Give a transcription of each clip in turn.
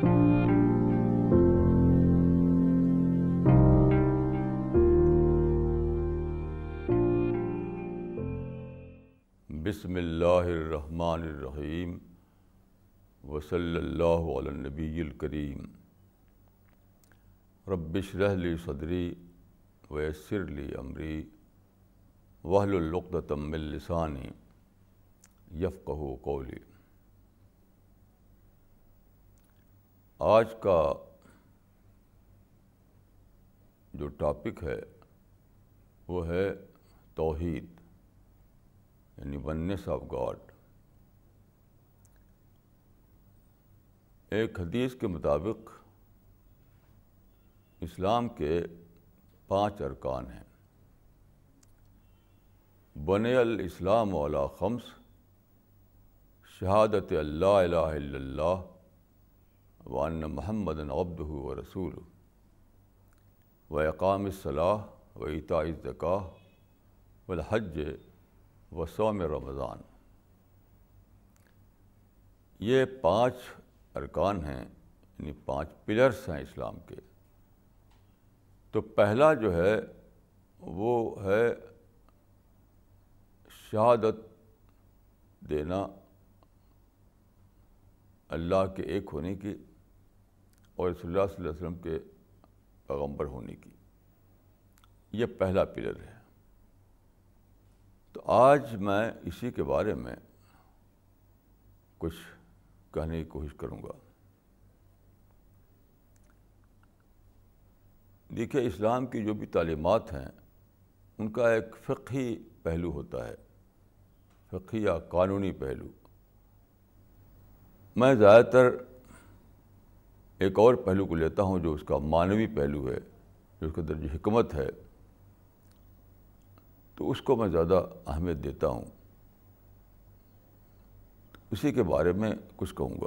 بسم اللہ الرحمن الرحیم وصلی اللہ علی نبی الکریم ربش رحلی صدری ویسر لی عمری وحل العقدم السانی یفقہ قولی آج کا جو ٹاپک ہے وہ ہے توحید یعنی ونیس آف گاڈ ایک حدیث کے مطابق اسلام کے پانچ ارکان ہیں۔ بن الاسلام والا خمس، شہادت اللہ الہ الا اللہ وان محمد عبدہ و رسول و اقام الصلاح و اطاع الزکاہ والحج و سوم رمضان۔ یہ پانچ ارکان ہیں یعنی پانچ پلرس ہیں اسلام کے۔ تو پہلا جو ہے، وہ ہے شہادت دینا اللہ کے ایک ہونے کی اور رسول اللہ صلی اللہ علیہ وسلم کے پیغمبر ہونے کی۔ یہ پہلا پلر ہے۔ تو آج میں اسی کے بارے میں کچھ کہنے کی کوشش کروں گا۔ دیکھیے، اسلام کی جو بھی تعلیمات ہیں، ان کا ایک فقہی پہلو ہوتا ہے۔ فقہی یا قانونی پہلو۔ میں زیادہ تر ایک اور پہلو کو لیتا ہوں جو اس کا معنوی پہلو ہے، جو اس کے اندر جو حکمت ہے، تو اس کو میں زیادہ اہمیت دیتا ہوں۔ اسی کے بارے میں کچھ کہوں گا۔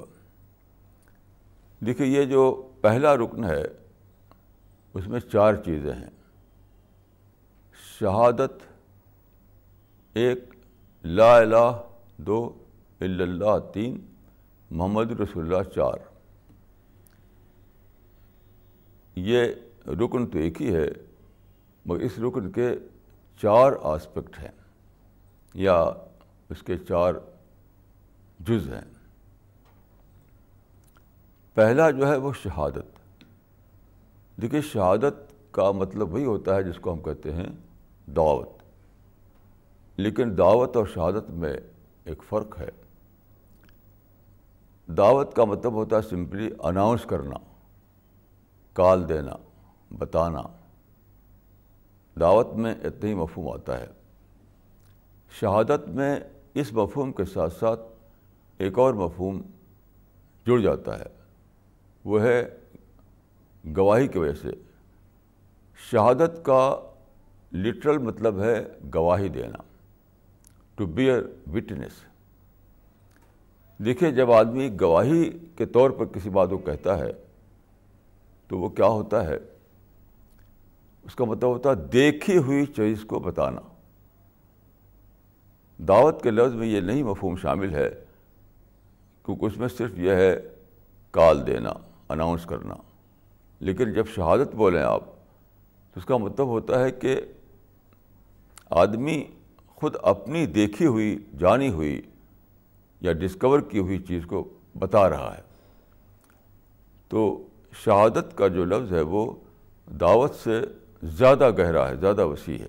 دیکھیے، یہ جو پہلا رکن ہے، اس میں چار چیزیں ہیں۔ شہادت، ایک، لا الہ، دو، الا اللہ، تین، محمد رسول اللہ، چار۔ یہ رکن تو ایک ہی ہے، مگر اس رکن کے چار آسپیکٹ ہیں، یا اس کے چار جز ہیں۔ پہلا جو ہے وہ شہادت۔ دیکھیے، شہادت کا مطلب وہی ہوتا ہے جس کو ہم کہتے ہیں دعوت۔ لیکن دعوت اور شہادت میں ایک فرق ہے۔ دعوت کا مطلب ہوتا ہے سمپلی اناؤنس کرنا۔ کال دینا، بتانا۔ دعوت میں اتنا ہی مفہوم آتا ہے۔ شہادت میں اس مفہوم کے ساتھ ساتھ ایک اور مفہوم جڑ جاتا ہے۔ وہ ہے گواہی کی وجہ سے۔ شہادت کا لٹرل مطلب ہے گواہی دینا۔ ٹو بیئر وٹنس دیکھیے، جب آدمی گواہی کے طور پر کسی بات کو کہتا ہے تو وہ کیا ہوتا ہے؟ اس کا مطلب ہوتا ہے دیکھی ہوئی چیز کو بتانا۔ دعوت کے لفظ میں یہ نہیں مفہوم شامل ہے، کیونکہ اس میں صرف یہ ہے کال دینا اناؤنس کرنا۔ لیکن جب شہادت بولیں آپ، تو اس کا مطلب ہوتا ہے کہ آدمی خود اپنی دیکھی ہوئی، جانی ہوئی یا ڈسکور کی ہوئی چیز کو بتا رہا ہے۔ تو شہادت کا جو لفظ ہے وہ دعوت سے زیادہ گہرا ہے، زیادہ وسیع ہے۔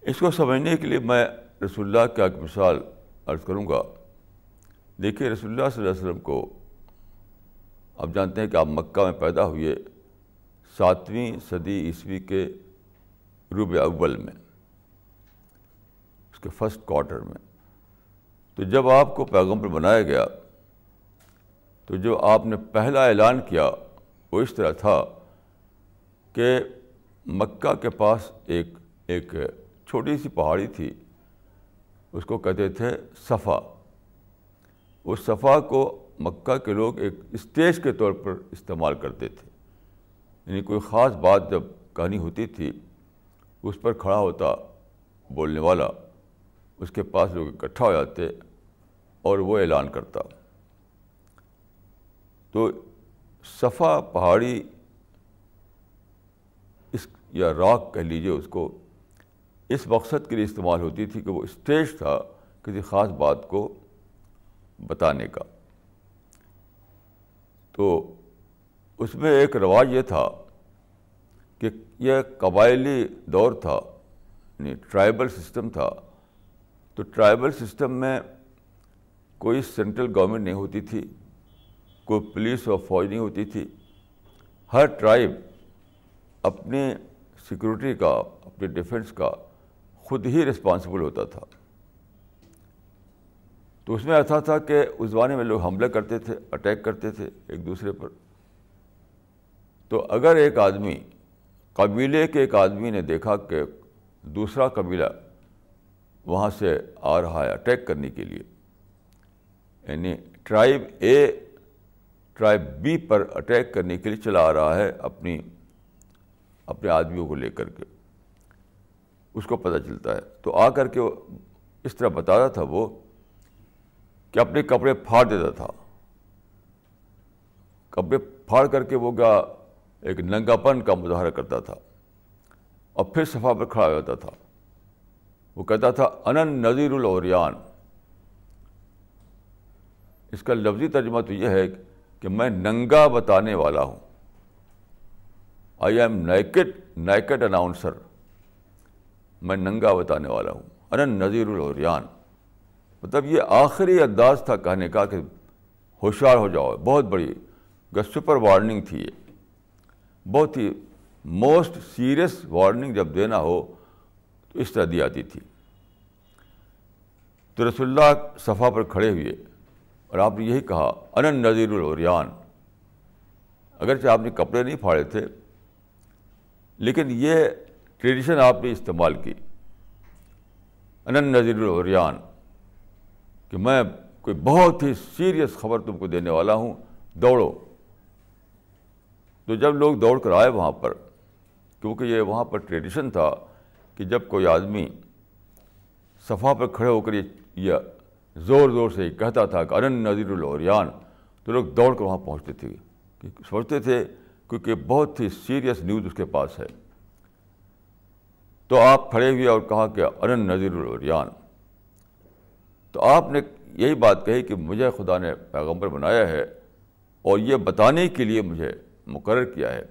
اس کو سمجھنے کے لیے میں رسول اللہ کا ایک مثال عرض کروں گا۔ دیکھیے، رسول اللہ صلی اللہ علیہ وسلم کو آپ جانتے ہیں کہ آپ مکہ میں پیدا ہوئے ساتویں صدی عیسوی کے روب اول میں، اس کے فرسٹ کوارٹر میں۔ تو جب آپ کو پیغمبر بنایا گیا تو جو آپ نے پہلا اعلان کیا وہ اس طرح تھا کہ مکہ کے پاس ایک ایک چھوٹی سی پہاڑی تھی۔ اس کو کہتے تھے صفا۔ اس صفا کو مکہ کے لوگ ایک اسٹیج کے طور پر استعمال کرتے تھے۔ یعنی کوئی خاص بات جب کہانی ہوتی تھی، اس پر کھڑا ہوتا بولنے والا، اس کے پاس لوگ اکٹھا ہو جاتے اور وہ اعلان کرتا۔ تو صفا پہاڑی اس یا راک کہہ لیجیے اس کو اس مقصد کے لیے استعمال ہوتی تھی کہ وہ اسٹیج تھا کسی خاص بات کو بتانے کا۔ تو اس میں ایک رواج یہ تھا کہ یہ قبائلی دور تھا یعنی ٹرائبل سسٹم تھا۔ تو ٹرائبل سسٹم میں کوئی سینٹرل گورنمنٹ نہیں ہوتی تھی۔ کوئی پولیس اور فوج نہیں ہوتی تھی۔ ہر ٹرائب اپنی سیکورٹی کا، اپنے ڈیفینس کا خود ہی رسپانسبل ہوتا تھا۔ تو اس میں ایسا تھا کہ اس زمانے میں لوگ حملے کرتے تھے اٹیک کرتے تھے ایک دوسرے پر۔ تو اگر ایک آدمی، قبیلے کے ایک آدمی نے دیکھا کہ دوسرا قبیلہ وہاں سے آ رہا ہے اٹیک کرنے کے لیے یعنی ٹرائب اے ٹرائب بی پر اٹیک کرنے کے لیے چلا آ رہا ہے اپنی اپنے آدمیوں کو لے کر کے۔ اس کو پتہ چلتا ہے۔ تو آ کر کے اس طرح بتاتا تھا وہ کہ اپنے کپڑے پھاڑ دیتا تھا۔ کپڑے پھاڑ کر کے وہ کیا ایک ننگا پن کا مظاہرہ کرتا تھا اور پھر صفحہ پر کھڑا ہو جاتا تھا۔ وہ کہتا تھا، انن نذیر الاوریان اس کا لفظی ترجمہ تو یہ ہے کہ کہ میں ننگا بتانے والا ہوں۔ I am naked naked announcer میں ننگا بتانے والا ہوں۔ انن نذیر الاوریان مطلب یہ آخری انداز تھا کہنے کا کہ ہوشیار ہو جاؤ۔ بہت بڑی سپر وارننگ تھی یہ۔ بہت ہی موسٹ سیریس وارننگ جب دینا ہو تو اس طرح دی آتی تھی۔ تو رسول اللہ صفحہ پر کھڑے ہوئے۔ اور آپ نے یہی کہا انن نذیر الاوریان اگرچہ آپ نے کپڑے نہیں پھاڑے تھے، لیکن یہ ٹریڈیشن آپ نے استعمال کی۔ انن نذیر الاوریان کہ میں کوئی بہت ہی سیریس خبر تم کو دینے والا ہوں، دوڑو۔ تو جب لوگ دوڑ کر آئے وہاں پر، کیونکہ یہ وہاں پر ٹریڈیشن تھا کہ جب کوئی آدمی صفحہ پر کھڑے ہو کر یہ زور زور سے کہتا تھا کہ انن نذیر الاوریان، تو لوگ دوڑ کر وہاں پہنچتے تھے۔ سوچتے تھے کیونکہ بہت ہی سیریس نیوز اس کے پاس ہے۔ تو آپ کھڑے ہوئے اور کہا کہ انن نذیر الاوریان۔ تو آپ نے یہی بات کہی کہ مجھے خدا نے پیغمبر بنایا ہے اور یہ بتانے کے لیے مجھے مقرر کیا ہے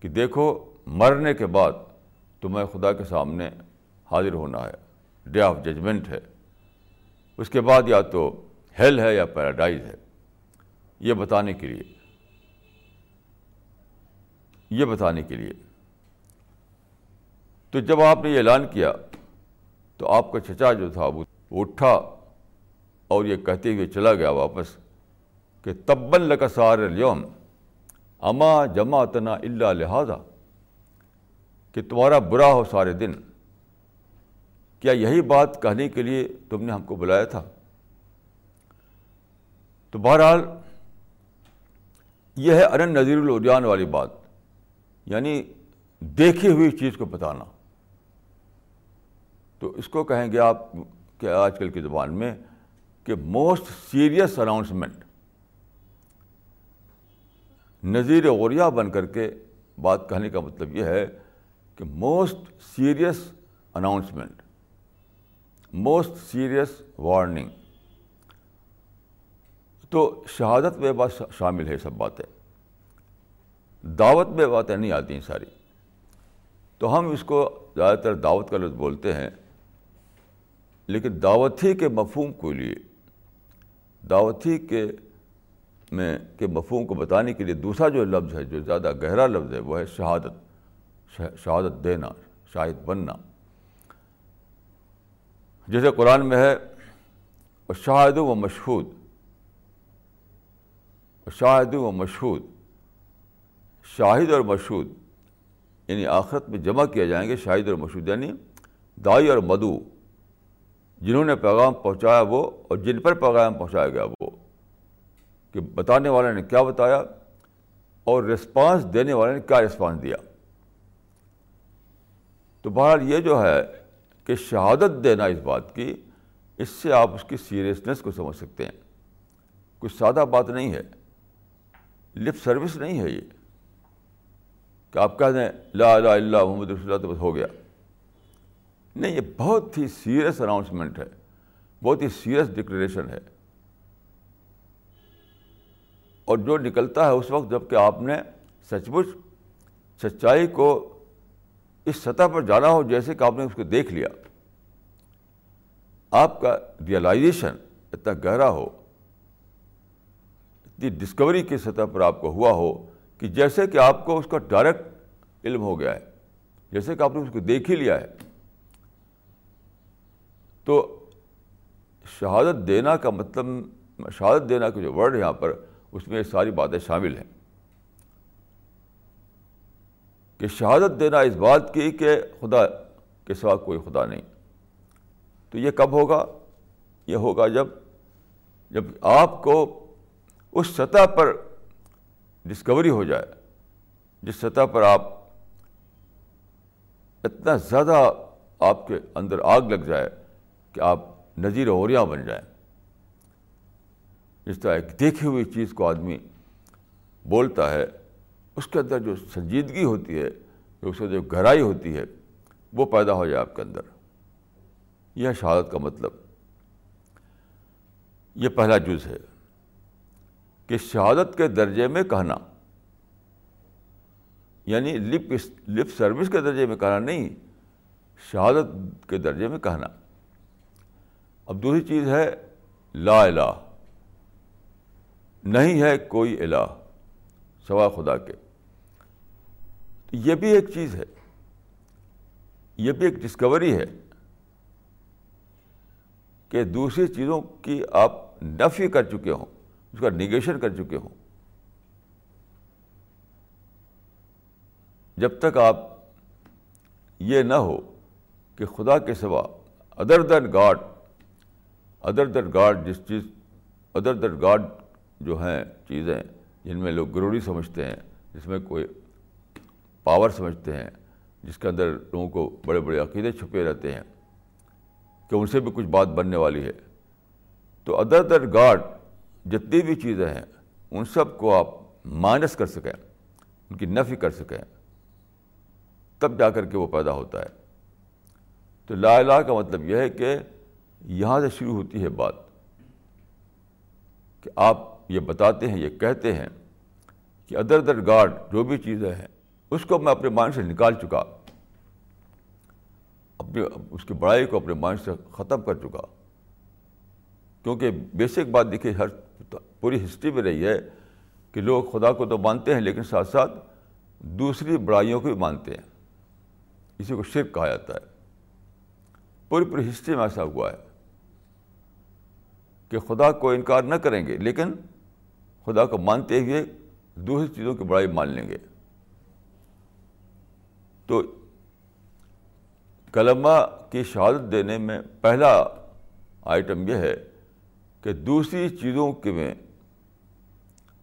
کہ دیکھو، مرنے کے بعد تمہیں خدا کے سامنے حاضر ہونا ہے۔ ڈے آف ججمنٹ ہے۔ اس کے بعد یا تو ہیل ہے یا پیراڈائز ہے۔ یہ بتانے کے لیے۔ یہ بتانے کے لیے۔ تو جب آپ نے یہ اعلان کیا، تو آپ کا چچا جو تھا، وہ اٹھا اور یہ کہتے ہوئے چلا گیا واپس کہ تبن لکا سار اليوم، اما جمع تنا اللہ لہٰذا، کہ تمہارا برا ہو سارے دن۔ کیا یہی بات کہنے کے لیے تم نے ہم کو بلایا تھا؟ تو بہرحال یہ ہے انن نذیر الاریان والی بات یعنی دیکھی ہوئی چیز کو بتانا۔ تو اس کو کہیں گے آپ کہ آج کل کی زبان میں کہ موسٹ سیریس اناؤنسمنٹ نظیر غوریہ بن کر کے بات کہنے کا مطلب یہ ہے کہ most serious announcement most serious warning تو شہادت میں بات شامل ہے سب باتیں۔ دعوت میں باتیں نہیں آتی ہیں ساری۔ تو ہم اس کو زیادہ تر دعوت کا لفظ بولتے ہیں، لیکن دعوت ہی کے مفہوم کو لیے، دعوت ہی کے میں کے مفہوم کو بتانے کے لیے دوسرا جو لفظ ہے، جو زیادہ گہرا لفظ ہے، وہ ہے شہادت شہادت دینا، شاہد بننا۔ جیسے قرآن میں ہے شاہد و مشہود شاہد و مشہود شاہد اور مشہود یعنی آخرت میں جمع کیا جائیں گے شاہد اور مشہود یعنی دائی اور مدو جنہوں نے پیغام پہنچایا وہ، اور جن پر پیغام پہنچایا گیا وہ۔ کہ بتانے والے نے کیا بتایا، اور رسپانس دینے والے نے کیا رسپانس دیا۔ تو بہرحال یہ جو ہے کہ شہادت دینا اس بات کی، اس سے آپ اس کی سیریسنس کو سمجھ سکتے ہیں۔ کچھ سادہ بات نہیں ہے۔ لپ سروس نہیں ہے یہ۔ کہ آپ کہہ دیں، لا الہ الا محمد رسول اللہ تو بس ہو گیا۔ نہیں، یہ بہت ہی سیریس اناؤنسمنٹ ہے۔ بہت ہی سیریس ڈکلیریشن ہے۔ اور جو نکلتا ہے اس وقت جبکہ آپ نے سچ مچ سچائی کو اس سطح پر جانا ہو جیسے کہ آپ نے اس کو دیکھ لیا۔ آپ کا ریئلائزیشن اتنا گہرا ہو، اتنی ڈسکوری کی سطح پر آپ کو ہوا ہو کہ جیسے کہ آپ کو اس کا ڈائریکٹ علم ہو گیا ہے، جیسے کہ آپ نے اس کو دیکھ ہی لیا ہے۔ تو شہادت دینا کا مطلب شہادت دینا کا جو ورڈ یہاں پر، اس میں ساری باتیں شامل ہیں۔ کہ شہادت دینا اس بات کی کہ خدا کے سوا کوئی خدا نہیں۔ تو یہ کب ہوگا؟ یہ ہوگا جب جب آپ کو اس سطح پر ڈسکوری ہو جائے، جس سطح پر آپ اتنا زیادہ آپ کے اندر آگ لگ جائے کہ آپ نظیر اوریاں بن جائیں۔ جس طرح ایک دیکھی ہوئی چیز کو آدمی بولتا ہے اس کے اندر جو سنجیدگی ہوتی ہے اس کی جو گہرائی ہوتی ہے، وہ پیدا ہو جائے آپ کے اندر۔ یہ شہادت کا مطلب۔ یہ پہلا جز ہے کہ شہادت کے درجے میں کہنا یعنی لپ لپ سروس کے درجے میں کہنا نہیں، شہادت کے درجے میں کہنا۔ اب دوسری چیز ہے، لا الہ۔ نہیں ہے کوئی الہ سوا خدا کے۔ یہ بھی ایک چیز ہے۔ یہ بھی ایک ڈسکوری ہے کہ دوسری چیزوں کی آپ نفی کر چکے ہوں، اس کا نگیشن کر چکے ہوں۔ جب تک آپ یہ نہ ہو کہ خدا کے سوا other than God other than God جس چیز ادر دین گاڈ جو ہیں چیزیں جن میں لوگ گروری سمجھتے ہیں، جس میں کوئی پاور سمجھتے ہیں، جس کے اندر لوگوں کو بڑے بڑے عقیدے چھپے رہتے ہیں کہ ان سے بھی کچھ بات بننے والی ہے۔ تو ادر در گاڈ جتنی بھی چیزیں ہیں، ان سب کو آپ مائنس کر سکیں، ان کی نفی کر سکیں، تب جا کر کے وہ پیدا ہوتا ہے۔ تو لا الہ کا مطلب یہ ہے کہ یہاں سے شروع ہوتی ہے بات، کہ آپ یہ بتاتے ہیں، یہ کہتے ہیں کہ ادر ادر گاڈ جو بھی چیزیں ہیں اس کو میں اپنے مائنڈ سے نکال چکا۔ اپنی اس کی بڑائی کو اپنے مائنڈ سے ختم کر چکا۔ کیونکہ بیسک بات دیکھیے، ہر پوری ہسٹری میں رہی ہے کہ لوگ خدا کو تو مانتے ہیں، لیکن ساتھ ساتھ دوسری بڑائیوں کو بھی مانتے ہیں۔ اسی کو شرک کہا جاتا ہے۔ پوری پوری ہسٹری میں ایسا ہوا ہے کہ خدا کو انکار نہ کریں گے، لیکن خدا کو مانتے ہوئے دوسری چیزوں کی بڑائی مان لیں گے۔ تو کلمہ کی شہادت دینے میں پہلا آئٹم یہ ہے کہ دوسری چیزوں کے میں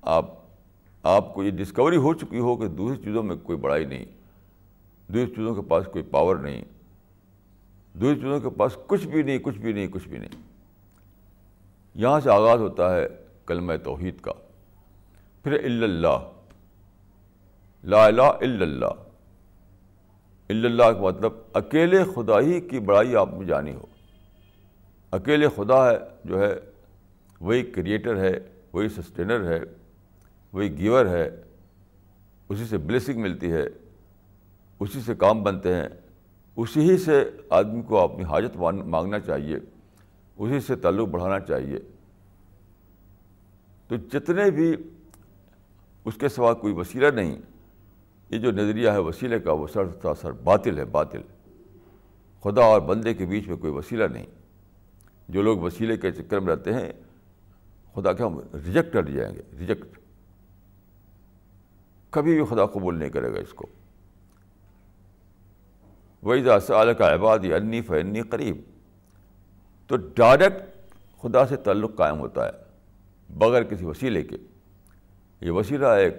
آپ آپ کو یہ ڈسکوری ہو چکی ہو کہ دوسری چیزوں میں کوئی بڑائی نہیں، دوسری چیزوں کے پاس کوئی پاور نہیں، دوسری چیزوں کے پاس کچھ بھی نہیں، کچھ بھی نہیں، کچھ بھی نہیں۔ یہاں سے آغاز ہوتا ہے کلمہ توحید کا۔ پھر اللہ۔ لا الہ الا اللہ۔ اللہ کا مطلب اکیلے خدا ہی کی بڑائی آپ میں جانی ہو۔ اکیلے خدا ہے جو ہے، وہی کریٹر ہے، وہی سسٹینر ہے، وہی گیور ہے۔ اسی سے بلیسنگ ملتی ہے، اسی سے کام بنتے ہیں۔ اسی ہی سے آدمی کو اپنی حاجت مانگنا چاہیے۔ اسی سے تعلق بڑھانا چاہیے۔ تو جتنے بھی اس کے سوا کوئی وسیلہ نہیں یہ جو نظریہ ہے وسیلے کا وہ سر سر باطل ہے، باطل۔ خدا اور بندے کے بیچ میں کوئی وسیلہ نہیں۔ جو لوگ وسیلے کے چکر میں رہتے ہیں، خدا کے ہم ریجیکٹ کر جائیں گے ریجیکٹ کبھی بھی خدا قبول نہیں کرے گا اس کو۔ وہی سال کا عبادی انی فنی قریب تو ڈائریکٹ خدا سے تعلق قائم ہوتا ہے، بغیر کسی وسیلے کے۔ یہ وسیلہ ایک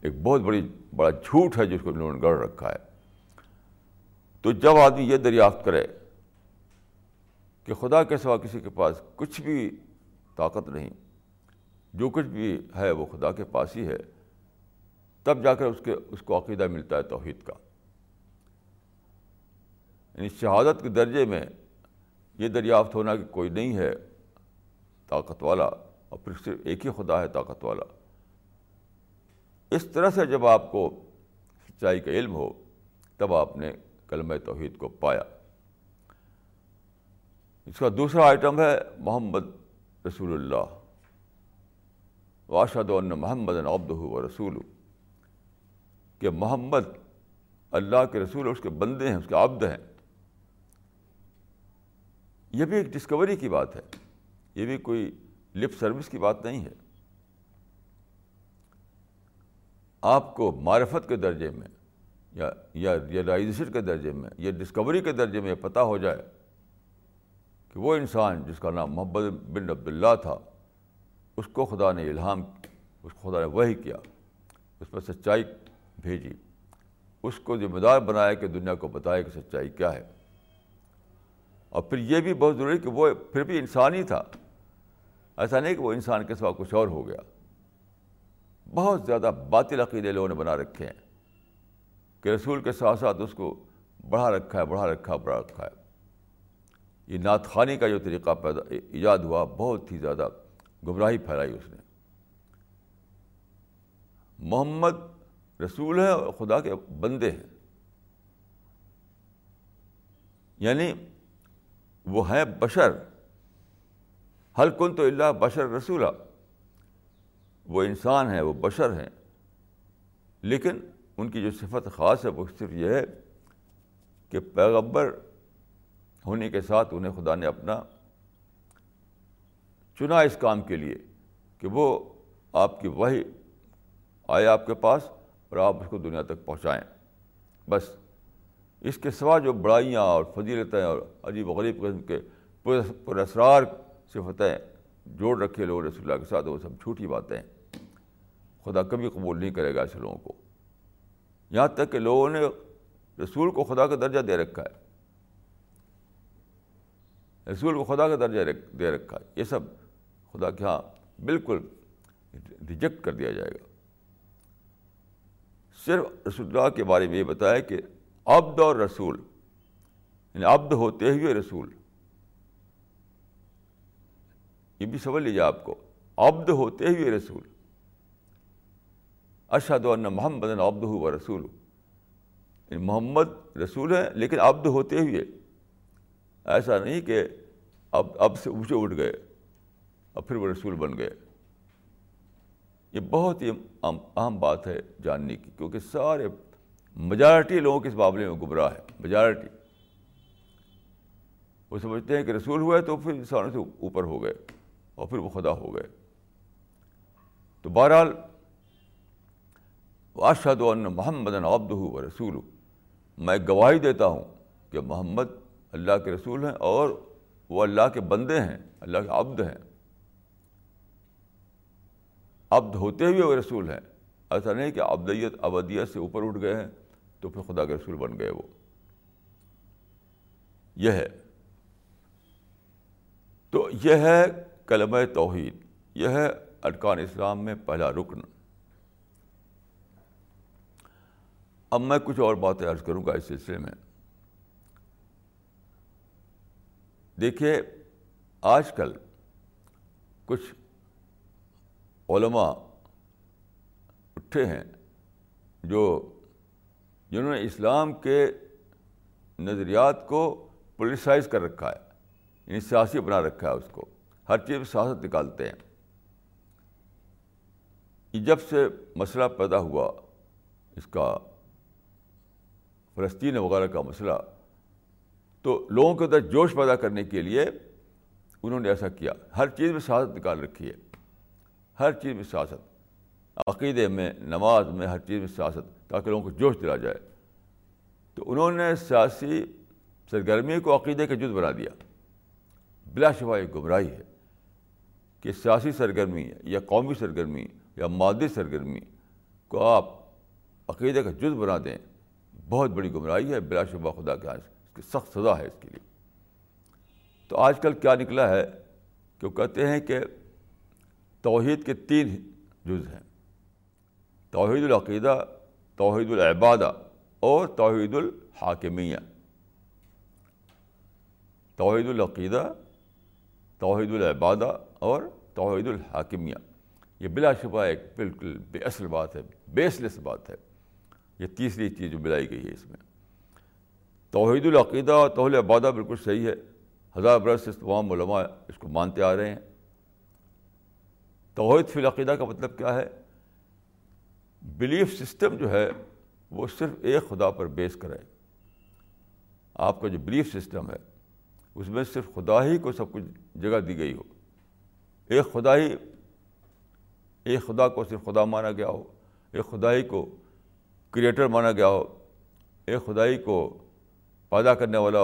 ایک بہت بڑی، بڑا جھوٹ ہے جس کو انہوں نے گڑھ رکھا ہے۔ تو جب آدمی یہ دریافت کرے کہ خدا کے سوا کسی کے پاس کچھ بھی طاقت نہیں، جو کچھ بھی ہے وہ خدا کے پاس ہی ہے، تب جا کر اس کے، اس کو عقیدہ ملتا ہے توحید کا۔ یعنی شہادت کے درجے میں یہ دریافت ہونا کہ کوئی نہیں ہے طاقت والا اور پھر صرف ایک ہی خدا ہے طاقت والا۔ اس طرح سے جب آپ کو سچائی کا علم ہو، تب آپ نے کلمہ توحید کو پایا۔ اس کا دوسرا آئٹم ہے محمد رسول اللہ۔ واشد ان محمد عبد و رسول کہ محمد اللہ کے رسول اس کے بندے ہیں، اس کے عبد ہیں۔ یہ بھی ایک ڈسکوری کی بات ہے۔ یہ بھی کوئی لپ سروس کی بات نہیں ہے۔ آپ کو معرفت کے درجے میں یا یا ریئلائزیشن کے درجے میں یا ڈسکوری کے درجے میں پتہ ہو جائے کہ وہ انسان جس کا نام محمد بن عبداللہ تھا، اس کو خدا نے الہام، اس کو خدا نے وہی کیا، اس پر سچائی بھیجی، اس کو ذمہ دار بنایا کہ دنیا کو بتائے کہ سچائی کیا ہے۔ اور پھر یہ بھی بہت ضروری کہ وہ پھر بھی انسان ہی تھا۔ ایسا نہیں کہ وہ انسان کے سوا کچھ اور ہو گیا۔ بہت زیادہ باطل عقیدے لوگوں نے بنا رکھے ہیں کہ رسول کے ساتھ ساتھ اس کو بڑھا رکھا ہے، بڑھا رکھا ہے، بڑھا رکھا ہے۔ یہ نعت خانی کا جو طریقہ پیدا، ایجاد ہوا، بہت ہی زیادہ گمراہی پھیلائی اس نے۔ محمد رسول ہے اور خدا کے بندے ہیں۔ یعنی وہ ہیں بشر۔ حل کن تو اللہ بشر رسولہ وہ انسان ہیں، وہ بشر ہیں۔ لیکن ان کی جو صفت خاص ہے، وہ صرف یہ ہے کہ پیغبر ہونے کے ساتھ انہیں خدا نے اپنا چنا اس کام کے لیے کہ وہ آپ کی وہی آئے آپ کے پاس اور آپ اس کو دنیا تک پہنچائیں۔ بس اس کے سوا جو بڑائیاں اور فضیلتیں اور عجیب و غریب قسم کے پر اسرار صفتیں جوڑ رکھے لوگ رسول اللہ کے ساتھ، وہ سب جھوٹی باتیں ہیں۔ خدا کبھی قبول نہیں کرے گا ایسے لوگوں کو۔ یہاں تک کہ لوگوں نے رسول کو خدا کا درجہ دے رکھا ہے۔ رسول کو خدا کا درجہ دے رکھا ہے۔ یہ سب خدا کے ہاں بالکل ریجیکٹ کر دیا جائے گا۔ صرف رسول اللہ کے بارے میں یہ بتایا کہ عبد اور رسول یعنی عبد ہوتے ہوئے رسول۔ یہ بھی سمجھ لیجیے آپ کو۔ عبد ہوتے ہوئے رسول۔ اشد ان محمد عبد و رسول یعنی محمد رسول ہے لیکن عبد ہوتے ہوئے۔ ایسا نہیں کہ اب اب سے اونچے اٹھ گئے اور پھر وہ رسول بن گئے۔ یہ بہت ہی اہم بات ہے جاننے کی، کیونکہ سارے میجارٹی لوگوں کے اس معاملے میں گمراہ ہے میجارٹی وہ سمجھتے ہیں کہ رسول ہوئے تو پھر انسانوں سے اوپر ہو گئے اور پھر وہ خدا ہو گئے۔ تو بہرحال اشد ان محمد عبد و رسول میں گواہی دیتا ہوں کہ محمد اللہ کے رسول ہیں اور وہ اللہ کے بندے ہیں، اللہ کے عبد ہیں۔ عبد ہوتے ہوئے وہ رسول ہیں۔ ایسا نہیں کہ ابدیت ابدیت سے اوپر اٹھ گئے ہیں تو پھر خدا کے رسول بن گئے وہ۔ یہ ہے۔ تو یہ ہے کلمہ توحید۔ یہ ہے ارکان اسلام میں پہلا رکن۔ اب میں کچھ اور باتیں عرض کروں گا اس سلسلے میں۔ دیکھیے، آج کل کچھ علماء اٹھے ہیں جو جنہوں نے اسلام کے نظریات کو پولیسائز کر رکھا ہے یعنی سیاسی بنا رکھا ہے اس کو۔ ہر چیز سیاست نکالتے ہیں۔ جب سے مسئلہ پیدا ہوا اس کا فلسطین وغیرہ کا مسئلہ۔ تو لوگوں کے اندر جوش پیدا کرنے کے لیے انہوں نے ایسا کیا۔ ہر چیز میں سیاست نکال رکھی ہے۔ ہر چیز میں سیاست عقیدے میں، نماز میں ہر چیز میں سیاست تاکہ لوگوں کو جوش دلا جائے۔ تو انہوں نے سیاسی سرگرمی کو عقیدے کا جز بنا دیا۔ بلا شبہ ایک گمراہی ہے کہ سیاسی سرگرمی یا قومی سرگرمی یا مادی سرگرمی کو آپ عقیدے کا جز بنا دیں۔ بہت بڑی گمراہی ہے، بلا شبہ خدا کے ہاں، اس کی سخت سزا ہے اس کے لیے۔ تو آج کل کیا نکلا ہے کہ وہ کہتے ہیں کہ توحید کے تین جز ہیں۔ توحید العقیدہ، توحید العبادہ اور توحید الحاکمیہ۔ توحید العقیدہ، توحید العبادہ اور توحید الحاکمیہ۔ یہ بلا شبہ ایک بالکل بے اصل بات ہے بیس لیس بات ہے۔ یہ تیسری چیز جو ملائی گئی ہے اس میں۔ توحید العقیدہ اور توحید العبادہ بالکل صحیح ہے۔ ہزار برس سے تمام علماء اس کو مانتے آ رہے ہیں۔ توحید فی العقیدہ کا مطلب کیا ہے؟ بلیف سسٹم جو ہے وہ صرف ایک خدا پر بیس کرے۔ آپ کا جو بلیف سسٹم ہے، اس میں صرف خدا ہی کو سب کچھ جگہ دی گئی ہو۔ ایک خدا ہی، ایک خدا کو صرف خدا مانا گیا ہو۔ ایک خدا ہی کو کریٹر مانا گیا ہو، ایک خدائی کو پیدا کرنے والا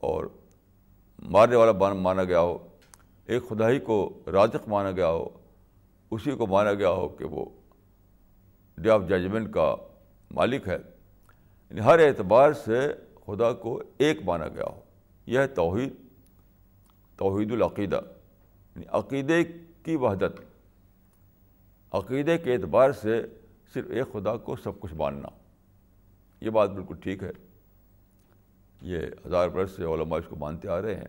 اور مارنے والا مانا گیا ہو، ایک خدائی کو رازق مانا گیا ہو، اسی کو مانا گیا ہو کہ وہ ڈے آف ججمنٹ کا مالک ہے۔ یعنی ہر اعتبار سے خدا کو ایک مانا گیا ہو۔ یہ ہے توحید توحید العقیدہ۔ یعنی عقیدے کی وحدت، عقیدے کے اعتبار سے صرف ایک خدا کو سب کچھ ماننا۔ یہ بات بالکل ٹھیک ہے۔ یہ ہزار برس سے علماء اس کو مانتے آ رہے ہیں۔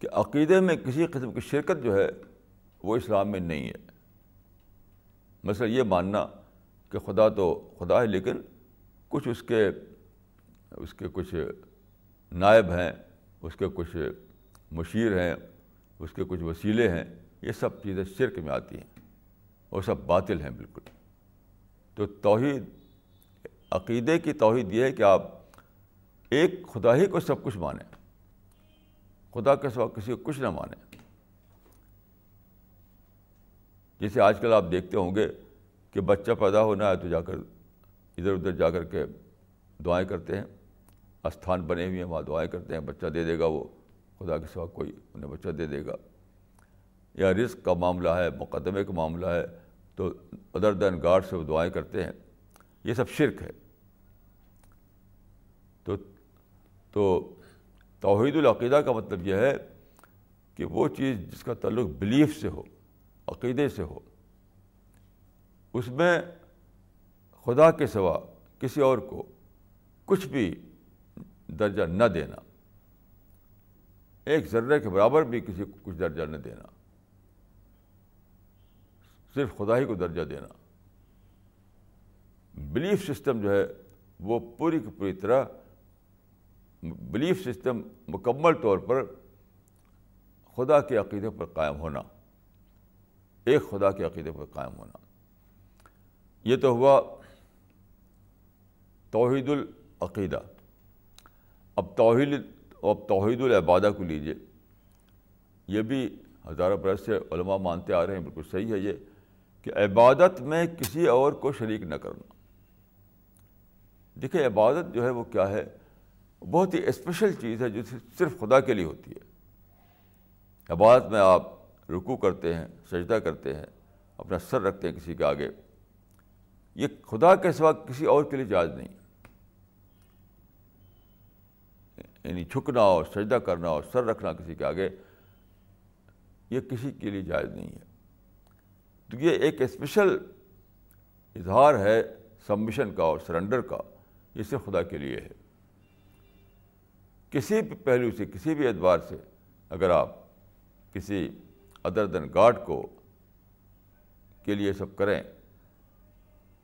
کہ عقیدے میں کسی قسم کی شرکت جو ہے وہ اسلام میں نہیں ہے۔ مثلا یہ ماننا کہ خدا تو خدا ہے، لیکن کچھ اس کے اس کے کچھ نائب ہیں، اس کے کچھ مشیر ہیں، اس کے کچھ وسیلے ہیں، یہ سب چیزیں شرک میں آتی ہیں۔ وہ سب باطل ہیں بالکل۔ تو توحید، عقیدے کی توحید یہ ہے کہ آپ ایک خدا ہی کو سب کچھ مانیں۔ خدا کے سوا کسی کو کچھ نہ مانیں۔ جیسے آج کل آپ دیکھتے ہوں گے کہ بچہ پیدا ہونا ہے تو جا کر ادھر ادھر جا کر کے دعائیں کرتے ہیں۔ استھان بنے ہوئے ہیں، وہاں دعائیں کرتے ہیں۔ بچہ دے دے گا وہ، خدا کے سوا کوئی انہیں بچہ دے دے گا۔ یا رزق کا معاملہ ہے، مقدمے کا معاملہ ہے تو ادر دین گاڈ سے وہ دعائیں کرتے ہیں۔ یہ سب شرک ہے۔ تو تو توحید العقیدہ کا مطلب یہ ہے کہ وہ چیز جس کا تعلق بلیف سے ہو، عقیدے سے ہو، اس میں خدا کے سوا کسی اور کو کچھ بھی درجہ نہ دینا، ایک ذرے کے برابر بھی کسی کو کچھ درجہ نہ دینا۔ صرف خدا ہی کو درجہ دینا۔ بلیف سسٹم جو ہے وہ پوری کی پوری طرح بلیف سسٹم مکمل طور پر خدا کے عقیدے پر قائم ہونا۔ ایک خدا کے عقیدے پر قائم ہونا۔ یہ تو ہوا توحید العقیدہ۔ اب توحید اب توحید العبادہ کو لیجیے یہ بھی ہزاروں برس سے علماء مانتے آ رہے ہیں، بالکل صحیح ہے یہ۔ کہ عبادت میں کسی اور کو شریک نہ کرنا۔ دیکھیں، عبادت جو ہے وہ کیا ہے؟ بہت ہی اسپیشل چیز ہے جو صرف خدا کے لیے ہوتی ہے۔ عبادت میں آپ رکو کرتے ہیں، سجدہ کرتے ہیں، اپنا سر رکھتے ہیں کسی کے آگے۔ یہ خدا کے سوا کسی اور کے لیے جائز نہیں۔ یعنی جھکنا اور سجدہ کرنا اور سر رکھنا کسی کے آگے، یہ کسی کے لیے جائز نہیں ہے۔ تو یہ ایک اسپیشل اظہار ہے سبمیشن کا اور سرنڈر کا، یہ صرف خدا کے لیے ہے۔ کسی بھی پہلو سے، کسی بھی اعتبار سے اگر آپ کسی ادر دن گاڈ کو کے لیے سب کریں،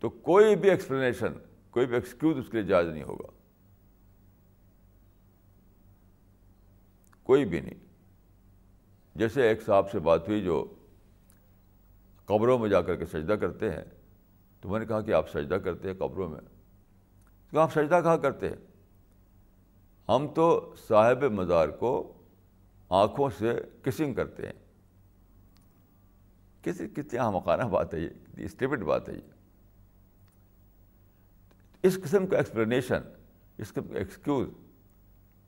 تو کوئی بھی ایکسپلینیشن کوئی بھی ایکسکیوز اس کے لیے جائز نہیں ہوگا۔ کوئی بھی نہیں۔ جیسے ایک صاحب سے بات ہوئی جو قبروں میں جا کر کے سجدہ کرتے ہیں۔ تو میں نے کہا کہ آپ سجدہ کرتے ہیں قبروں میں۔ تو آپ سجدہ کہاں کرتے ہیں؟ ہم تو صاحب مزار کو آنکھوں سے کسنگ کرتے ہیں۔ کسی کتنی مکانہ بات ہے یہ کتنی بات ہے یہ۔ اس قسم کا ایکسپلینیشن اس قسم کا ایکسکیوز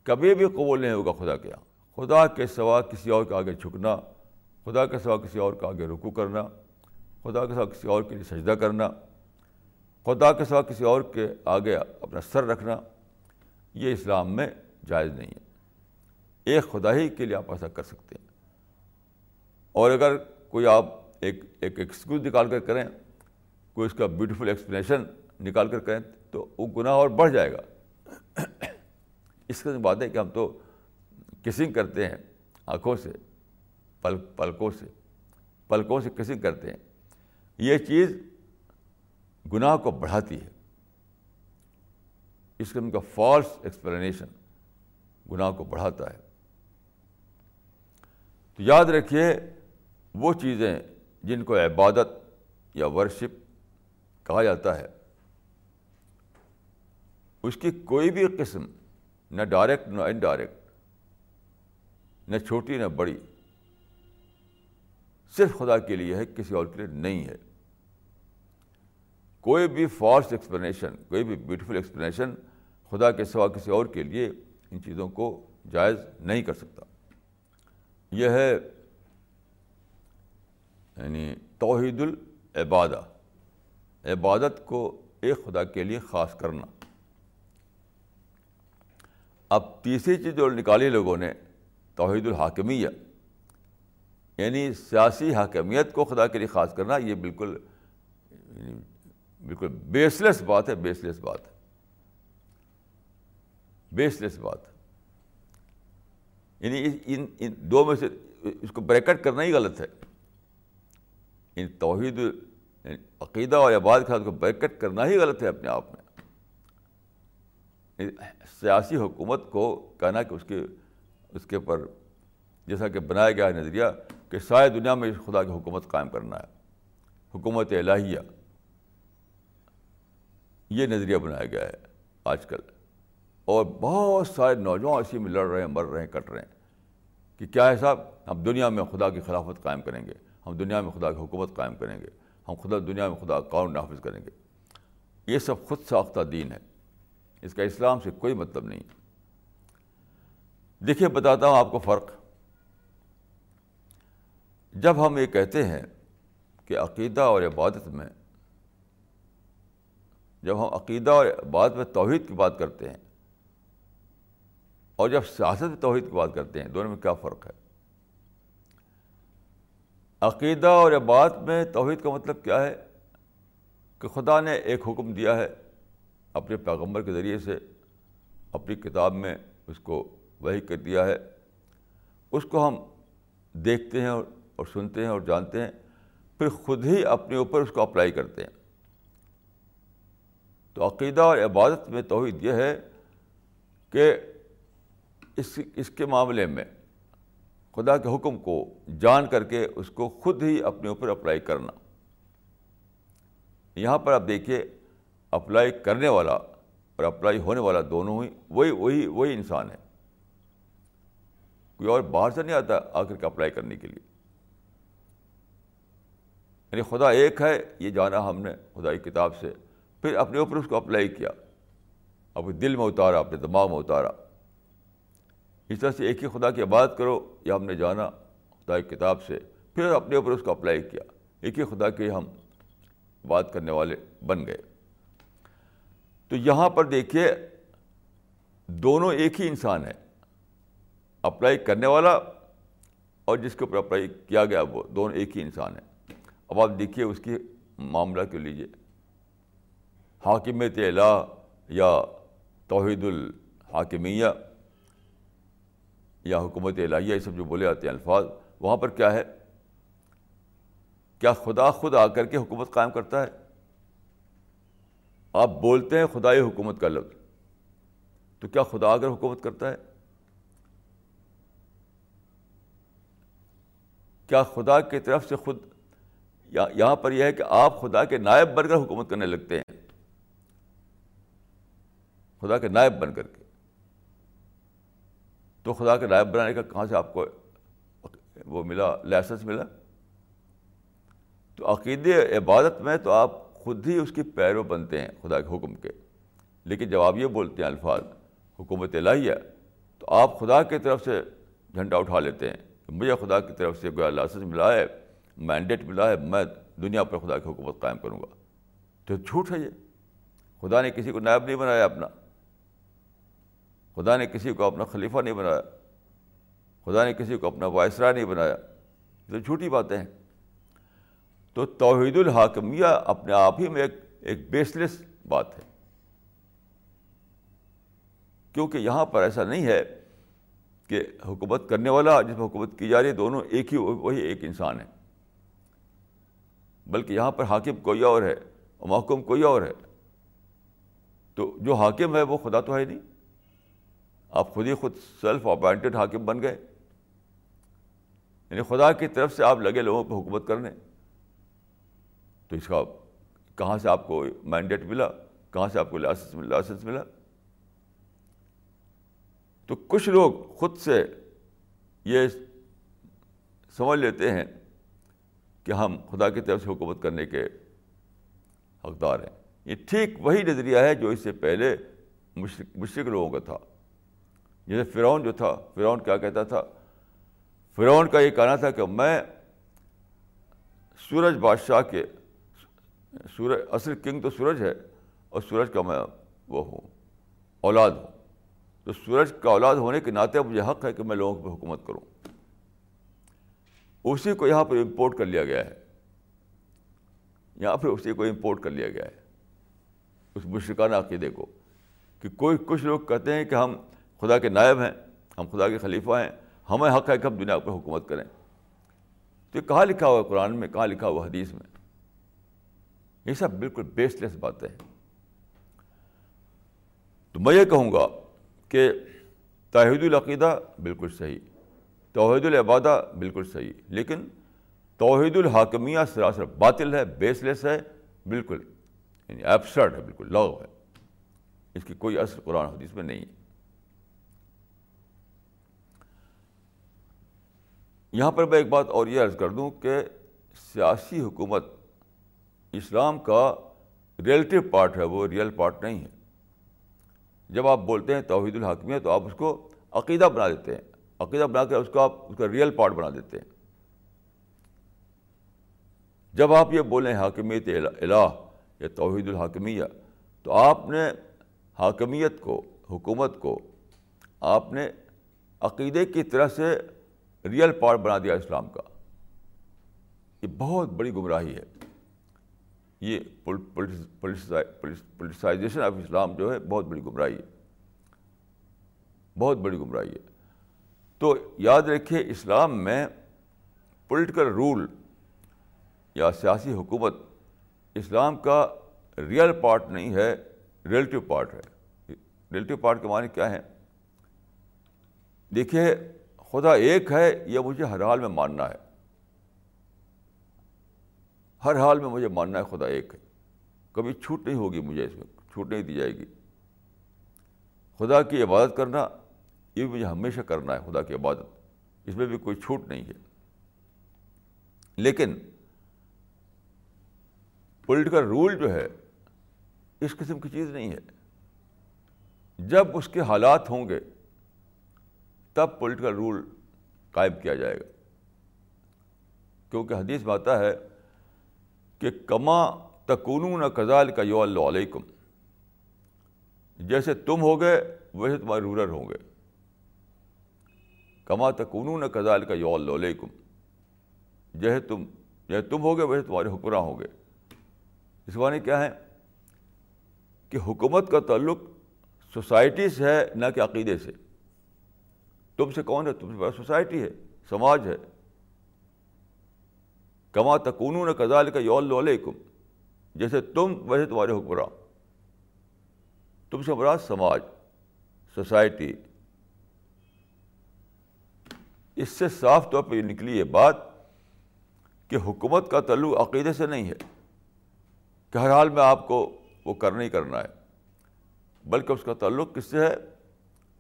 کبھی بھی قبول نہیں ہوگا خدا کے یہاں۔ خدا کے سوا کسی اور کے آگے جھکنا، خدا کے سوا کسی اور کے آگے رکو کرنا۔ خدا کے سوا کسی اور کے لیے سجدہ کرنا، خدا کے سوا کسی اور کے آگے اپنا سر رکھنا، یہ اسلام میں جائز نہیں ہے۔ ایک خدا ہی کے لیے آپ ایسا کر سکتے ہیں۔ اور اگر کوئی آپ ایک ایک ایکسکیوز نکال کر کریں، کوئی اس کا بیوٹیفل ایکسپلینیشن نکال کر کریں، تو وہ گناہ اور بڑھ جائے گا۔ اس کا بات ہے کہ ہم تو کسنگ کرتے ہیں آنکھوں سے، پل، پلکوں سے پلکوں سے کسنگ کرتے ہیں۔ یہ چیز گناہ کو بڑھاتی ہے۔ اس قسم کا فالس ایکسپلینیشن گناہ کو بڑھاتا ہے۔ تو یاد رکھیے وہ چیزیں جن کو عبادت یا ورشپ کہا جاتا ہے۔ اس کی کوئی بھی قسم نہ ڈائریکٹ نہ انڈائریکٹ، نہ چھوٹی نہ بڑی۔ صرف خدا کے لیے ہے، کسی اور کے لیے نہیں ہے۔ کوئی بھی فالس ایکسپلینیشن کوئی بھی بیوٹیفل ایکسپلینیشن خدا کے سوا کسی اور کے لیے ان چیزوں کو جائز نہیں کر سکتا۔ یہ ہے یعنی توحید العبادہ۔ عبادت کو ایک خدا کے لیے خاص کرنا۔ اب تیسری چیز جو نکالی لوگوں نے، توحید الحاکمیہ۔ یعنی سیاسی حاکمیت کو خدا کے لیے خاص کرنا، یہ بالکل یعنی بالکل بیس لیس بات ہے بیس لیس بات ہے۔ بیس لیس بات۔ یعنی ان ان دو میں سے اس کو بریکٹ کرنا ہی غلط ہے۔ ان توحید یعنی عقیدہ اور عباد کے ساتھ کو بریکٹ کرنا ہی غلط ہے اپنے آپ میں۔ سیاسی حکومت کو کہنا کہ اس کے اس کے پر جیسا کہ بنایا گیا ہے نظریہ کہ ساری دنیا میں خدا کی حکومت قائم کرنا ہے۔ حکومت الہیہ۔ یہ نظریہ بنایا گیا ہے آج کل۔ اور بہت سارے نوجوان اسی میں لڑ رہے ہیں، مر رہے ہیں، کٹ رہے ہیں۔ کہ کیا ہے صاحب؟ ہم دنیا میں خدا کی خلافت قائم کریں گے۔ ہم دنیا میں خدا کی حکومت قائم کریں گے۔ ہم خدا، دنیا میں خدا قانون نافذ کریں گے۔ یہ سب خود ساختہ دین ہے۔ اس کا اسلام سے کوئی مطلب نہیں۔ دیکھیے، بتاتا ہوں آپ کو فرق۔ جب ہم یہ کہتے ہیں کہ عقیدہ اور عبادت میں، جب ہم عقیدہ اور عبادت میں توحید کی بات کرتے ہیں، اور جب سیاست میں توحید کی بات کرتے ہیں، دونوں میں کیا فرق ہے؟ عقیدہ اور عبادت میں توحید کا مطلب کیا ہے؟ کہ خدا نے ایک حکم دیا ہے اپنے پیغمبر کے ذریعے سے، اپنی کتاب میں اس کو وہی کر دیا ہے۔ اس کو ہم دیکھتے ہیں اور اور سنتے ہیں اور جانتے ہیں، پھر خود ہی اپنے اوپر اس کو اپلائی کرتے ہیں۔ تو عقیدہ اور عبادت میں توحید یہ ہے کہ اس اس کے معاملے میں خدا کے حکم کو جان کر کے اس کو خود ہی اپنے اوپر اپلائی کرنا۔ یہاں پر آپ دیکھیے، اپلائی کرنے والا اور اپلائی ہونے والا دونوں ہی وہی وہی وہی انسان ہے کوئی اور باہر سے نہیں آتا آ کر کے اپلائی کرنے کے لیے۔ یعنی خدا ایک ہے، یہ جانا ہم نے خدا کی کتاب سے۔ پھر اپنے اوپر اس کو اپلائی کیا۔ اپنے دل میں اتارا، اپنے دماغ میں اتارا۔ اس طرح سے ایک ہی خدا کی بات کرو، یہ ہم نے جانا خدا کی کتاب سے۔ پھر اپنے اوپر اس کو اپلائی کیا۔ ایک ہی خدا کے ہم بات کرنے والے بن گئے۔ تو یہاں پر دیکھیے، دونوں ایک ہی انسان ہے اپلائی کرنے والا اور جس کے اوپر اپلائی کیا گیا، وہ دونوں ایک ہی انسان ہے اب آپ دیکھیے اس کی معاملہ کیوں لیجیے حاکمیت الہ یا توحید الحاکمیہ یا حکومت الہیہ، یہ سب جو بولے آتے ہیں الفاظ، وہاں پر کیا ہے؟ کیا خدا خود آ کر کے حکومت قائم کرتا ہے؟ آپ بولتے ہیں خدائی حکومت کا لفظ، تو کیا خدا اگر حکومت کرتا ہے؟ کیا خدا کی طرف سے خود یہاں پر یہ ہے کہ آپ خدا کے نائب بن کر حکومت کرنے لگتے ہیں۔ خدا کے نائب بن کر کے۔ تو خدا کے نائب بنانے کا کہاں سے آپ کو وہ ملا لائسنس ملا؟ تو عقید عبادت میں تو آپ خود ہی اس کی پیرو بنتے ہیں خدا کے حکم کے۔ لیکن جب آپ یہ بولتے ہیں الفاظ، حکومت الہیہ تو آپ خدا کی طرف سے جھنڈا اٹھا لیتے ہیں۔ کہ مجھے خدا کی طرف سے کوئی لائسنس ملا ہے؟ مینڈیٹ ملا ہے، میں دنیا پر خدا کی حکومت قائم کروں گا۔ تو جھوٹ ہے یہ۔ خدا نے کسی کو نائب نہیں بنایا اپنا۔ خدا نے کسی کو اپنا خلیفہ نہیں بنایا۔ خدا نے کسی کو اپنا وائسرا نہیں بنایا۔ تو جھوٹی باتیں ہیں۔ تو توحید الحاکمیہ اپنے آپ ہی میں ایک ایک بیس لیس بات ہے۔ کیونکہ یہاں پر ایسا نہیں ہے کہ حکومت کرنے والا، جس میں حکومت کی جا رہی ہے، دونوں ایک ہی، وہی ایک انسان ہے بلکہ یہاں پر حاکم کوئی اور ہے اور محکم کوئی اور ہے۔ تو جو حاکم ہے وہ خدا تو ہے نہیں۔ آپ خود ہی خود سیلف اپوائنٹڈ حاکم بن گئے۔ یعنی خدا کی طرف سے آپ لگے لوگوں پہ حکومت کرنے۔ تو اس کا کہاں سے آپ کو مینڈیٹ ملا؟ کہاں سے آپ کو لائسنس ملا لائسنس ملا؟ تو کچھ لوگ خود سے یہ سمجھ لیتے ہیں کہ ہم خدا کی طرف سے حکومت کرنے کے حقدار ہیں۔ یہ ٹھیک وہی نظریہ ہے جو اس سے پہلے مشرق مشرق لوگوں کا تھا۔ جیسے فرعون جو تھا، فرعون کیا کہتا تھا؟ فرعون کا یہ کہنا تھا کہ میں سورج بادشاہ کے، سورج، اصل کنگ تو سورج ہے اور سورج کا میں وہ ہوں، اولاد ہوں۔ تو سورج کا اولاد ہونے کے ناطے مجھے حق ہے کہ میں لوگوں پہ حکومت کروں۔ اسی کو یہاں پر امپورٹ کر لیا گیا ہے۔ یہاں پر اسی کو امپورٹ کر لیا گیا ہے۔ اس مشرکانہ عقیدے کو کہ کوئی کچھ لوگ کہتے ہیں کہ ہم خدا کے نائب ہیں، ہم خدا کے خلیفہ ہیں، ہمیں حق ہے کہ ہم دنیا پر حکومت کریں۔ تو یہ کہاں لکھا ہوا ہے قرآن میں؟ کہاں لکھا ہوا حدیث میں؟ یہ سب بالکل بیس لیس باتیں ہیں۔ تو میں یہ کہوں گا کہ توحید العقیدہ بالکل صحیح۔ توحید العبادہ بالکل صحیح لیکن توحید الحاکمیہ سراسر باطل ہے بیس لیس ہے، بالکل یعنی ایپسرڈ ہے، بالکل لو ہے۔ اس کی کوئی اثر قرآن حدیث میں نہیں ہے۔ یہاں پر میں ایک بات اور یہ عرض کر دوں کہ سیاسی حکومت اسلام کا ریئلٹیو پارٹ ہے، وہ ریئل پارٹ نہیں ہے۔ جب آپ بولتے ہیں توحید الحاکمیہ تو آپ اس کو عقیدہ بنا دیتے ہیں۔ عقیدہ بنا کے اس کو آپ اس کا ریئل پارٹ بنا دیتے ہیں۔ جب آپ یہ بولیں حاکمیت الہ یا توحید الحاکمیہ، تو آپ نے حاکمیت کو، حکومت کو، آپ نے عقیدے کی طرح سے ریئل پارٹ بنا دیا اسلام کا۔ یہ بہت بڑی گمراہی ہے۔ یہ پولیٹیسائزیشن آف اسلام جو ہے، بہت بڑی گمراہی ہے۔ بہت بڑی گمراہی ہے۔ تو یاد رکھیے اسلام میں پولیٹیکل رول یا سیاسی حکومت اسلام کا ریئل پارٹ نہیں ہے ریلیٹیو پارٹ ہے۔ ریلیٹیو پارٹ کے معنی کیا ہے دیکھیے، خدا ایک ہے، یہ مجھے ہر حال میں ماننا ہے۔ ہر حال میں مجھے ماننا ہے خدا ایک ہے۔ کبھی چھوٹ نہیں ہوگی مجھے اس میں، چھوٹ نہیں دی جائے گی۔ خدا کی عبادت کرنا یہ مجھے ہمیشہ کرنا ہے خدا کی عبادت، اس میں بھی کوئی چھوٹ نہیں ہے۔ لیکن پولیٹیکل رول جو ہے، اس قسم کی چیز نہیں ہے۔ جب اس کے حالات ہوں گے، تب پولیٹیکل رول قائم کیا جائے گا۔ کیونکہ حدیث میں آتا ہے کہ کما تکون کزال کا یو اللہ علیکم، جیسے تم ہو گئے ویسے تمہارے رولر ہوں گے۔ کما تکون کزال کا یو اللہ علیکم۔ جیسے تم جیسے تم ہو گئے ویسے تمہارے حکمراں ہوں گے اس معنی کیا ہے؟ کہ حکومت کا تعلق سوسائٹی سے ہے، نہ کہ عقیدے سے۔ تم سے کون ہے؟ تم سے سوسائٹی ہے، سماج ہے۔ کما تکون کزال کا یول علیکم۔ جیسے تم ویسے تمہارے حکمراں۔ تم سے مراد سماج، سوسائٹی۔ اس سے صاف طور پہ یہ نکلی یہ بات کہ حکومت کا تعلق عقیدے سے نہیں ہے کہ ہر حال میں آپ کو وہ کرنا ہی کرنا ہے، بلکہ اس کا تعلق کس سے ہے؟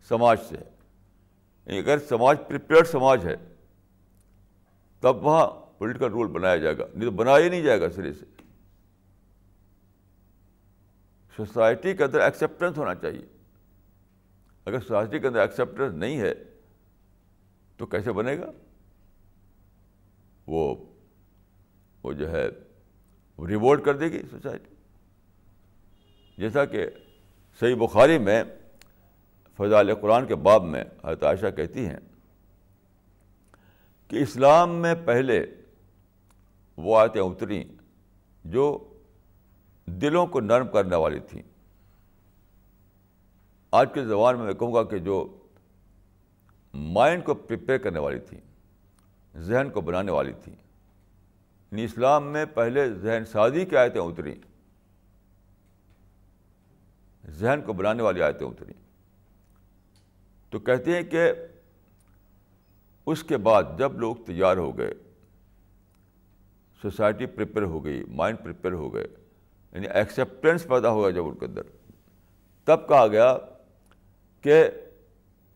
سماج سے ہے۔ یعنی اگر سماج پریپیئرڈ سماج ہے، تب وہاں پولیٹیکل رول بنایا جائے گا۔ نہیں تو بنایا ہی نہیں جائے گا سرے سے۔ سوسائٹی کے اندر ایکسیپٹنس ہونا چاہیے۔ اگر سوسائٹی کے اندر ایکسیپٹنس نہیں ہے تو کیسے بنے گا؟ وہ وہ جو ہے ریوولٹ کر دے گی سوسائٹی جیسا کہ صحیح بخاری میں فضال قرآن کے باب میں حضرت عائشہ کہتی ہیں کہ اسلام میں پہلے وہ آیتیں اتری جو دلوں کو نرم کرنے والی تھیں۔ آج کے زبان میں میں کہوں گا کہ جو مائنڈ کو پریپیئر کرنے والی تھیں ذہن کو بنانے والی تھیں یعنی اسلام میں پہلے ذہن سازی کی آیتیں اتری۔ ذہن کو بنانے والی آیتیں اتری۔ تو کہتے ہیں کہ اس کے بعد جب لوگ تیار ہو گئے سوسائٹی پریپیئر ہو گئی مائنڈ پریپیئر ہو گئے یعنی ایکسیپٹینس پیدا ہو گیا جب ان کے اندر۔ تب کہا گیا کہ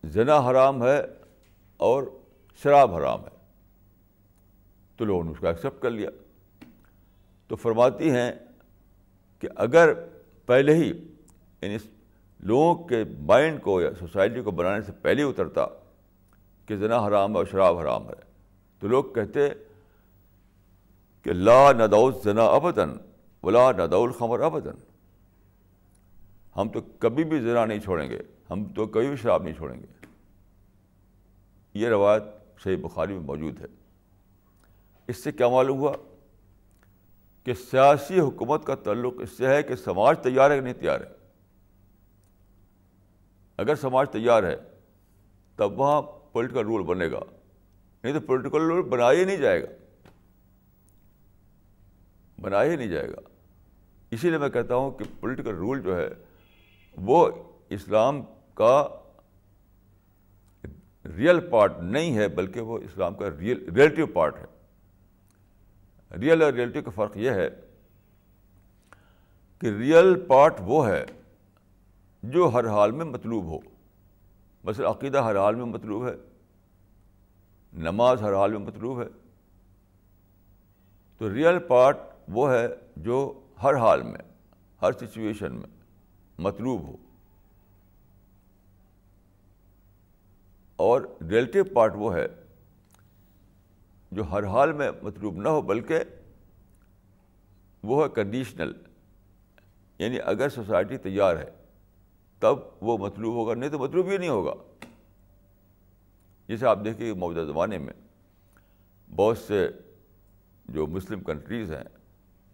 زنا حرام ہے اور شراب حرام ہے۔ تو لوگوں نے اس کو ایکسیپٹ کر لیا۔ تو فرماتی ہیں کہ اگر پہلے ہی یعنی لوگوں کے مائنڈ کو یا سوسائٹی کو بنانے سے پہلے اترتا کہ زنا حرام ہے اور شراب حرام ہے، تو لوگ کہتے کہ لا ندعو زنا ابدن ولا ندعو الخمر ابدن ہم تو کبھی بھی زنا نہیں چھوڑیں گے۔ ہم تو کبھی بھی شراب نہیں چھوڑیں گے۔ یہ روایت صحیح بخاری میں موجود ہے۔ اس سے کیا معلوم ہوا کہ سیاسی حکومت کا تعلق اس سے ہے کہ سماج تیار ہے کہ نہیں تیار ہے۔ اگر سماج تیار ہے، تب وہاں پولیٹیکل رول بنے گا۔ نہیں تو پولیٹیکل رول بنایا ہی نہیں جائے گا۔ بنایا ہی نہیں جائے گا۔ اسی لیے میں کہتا ہوں کہ پولیٹیکل رول جو ہے، وہ اسلام کا ریئل پارٹ نہیں ہے، بلکہ وہ اسلام کا ریئل ریئلٹیو پارٹ ہے۔ ریئل اور ریئلٹی کا فرق یہ ہے کہ ریئل پارٹ وہ ہے جو ہر حال میں مطلوب ہو۔ مثلا عقیدہ ہر حال میں مطلوب ہے، نماز ہر حال میں مطلوب ہے۔ تو ریئل پارٹ وہ ہے جو ہر حال میں، ہر سچویشن میں مطلوب ہو۔ اور ریلیٹیو پارٹ وہ ہے جو ہر حال میں مطلوب نہ ہو، بلکہ وہ ہے کنڈیشنل یعنی اگر سوسائٹی تیار ہے، تب وہ مطلوب ہوگا، نہیں تو مطلوب ہی نہیں ہوگا۔ جیسے آپ دیکھیے موجودہ زمانے میں بہت سے جو مسلم کنٹریز ہیں،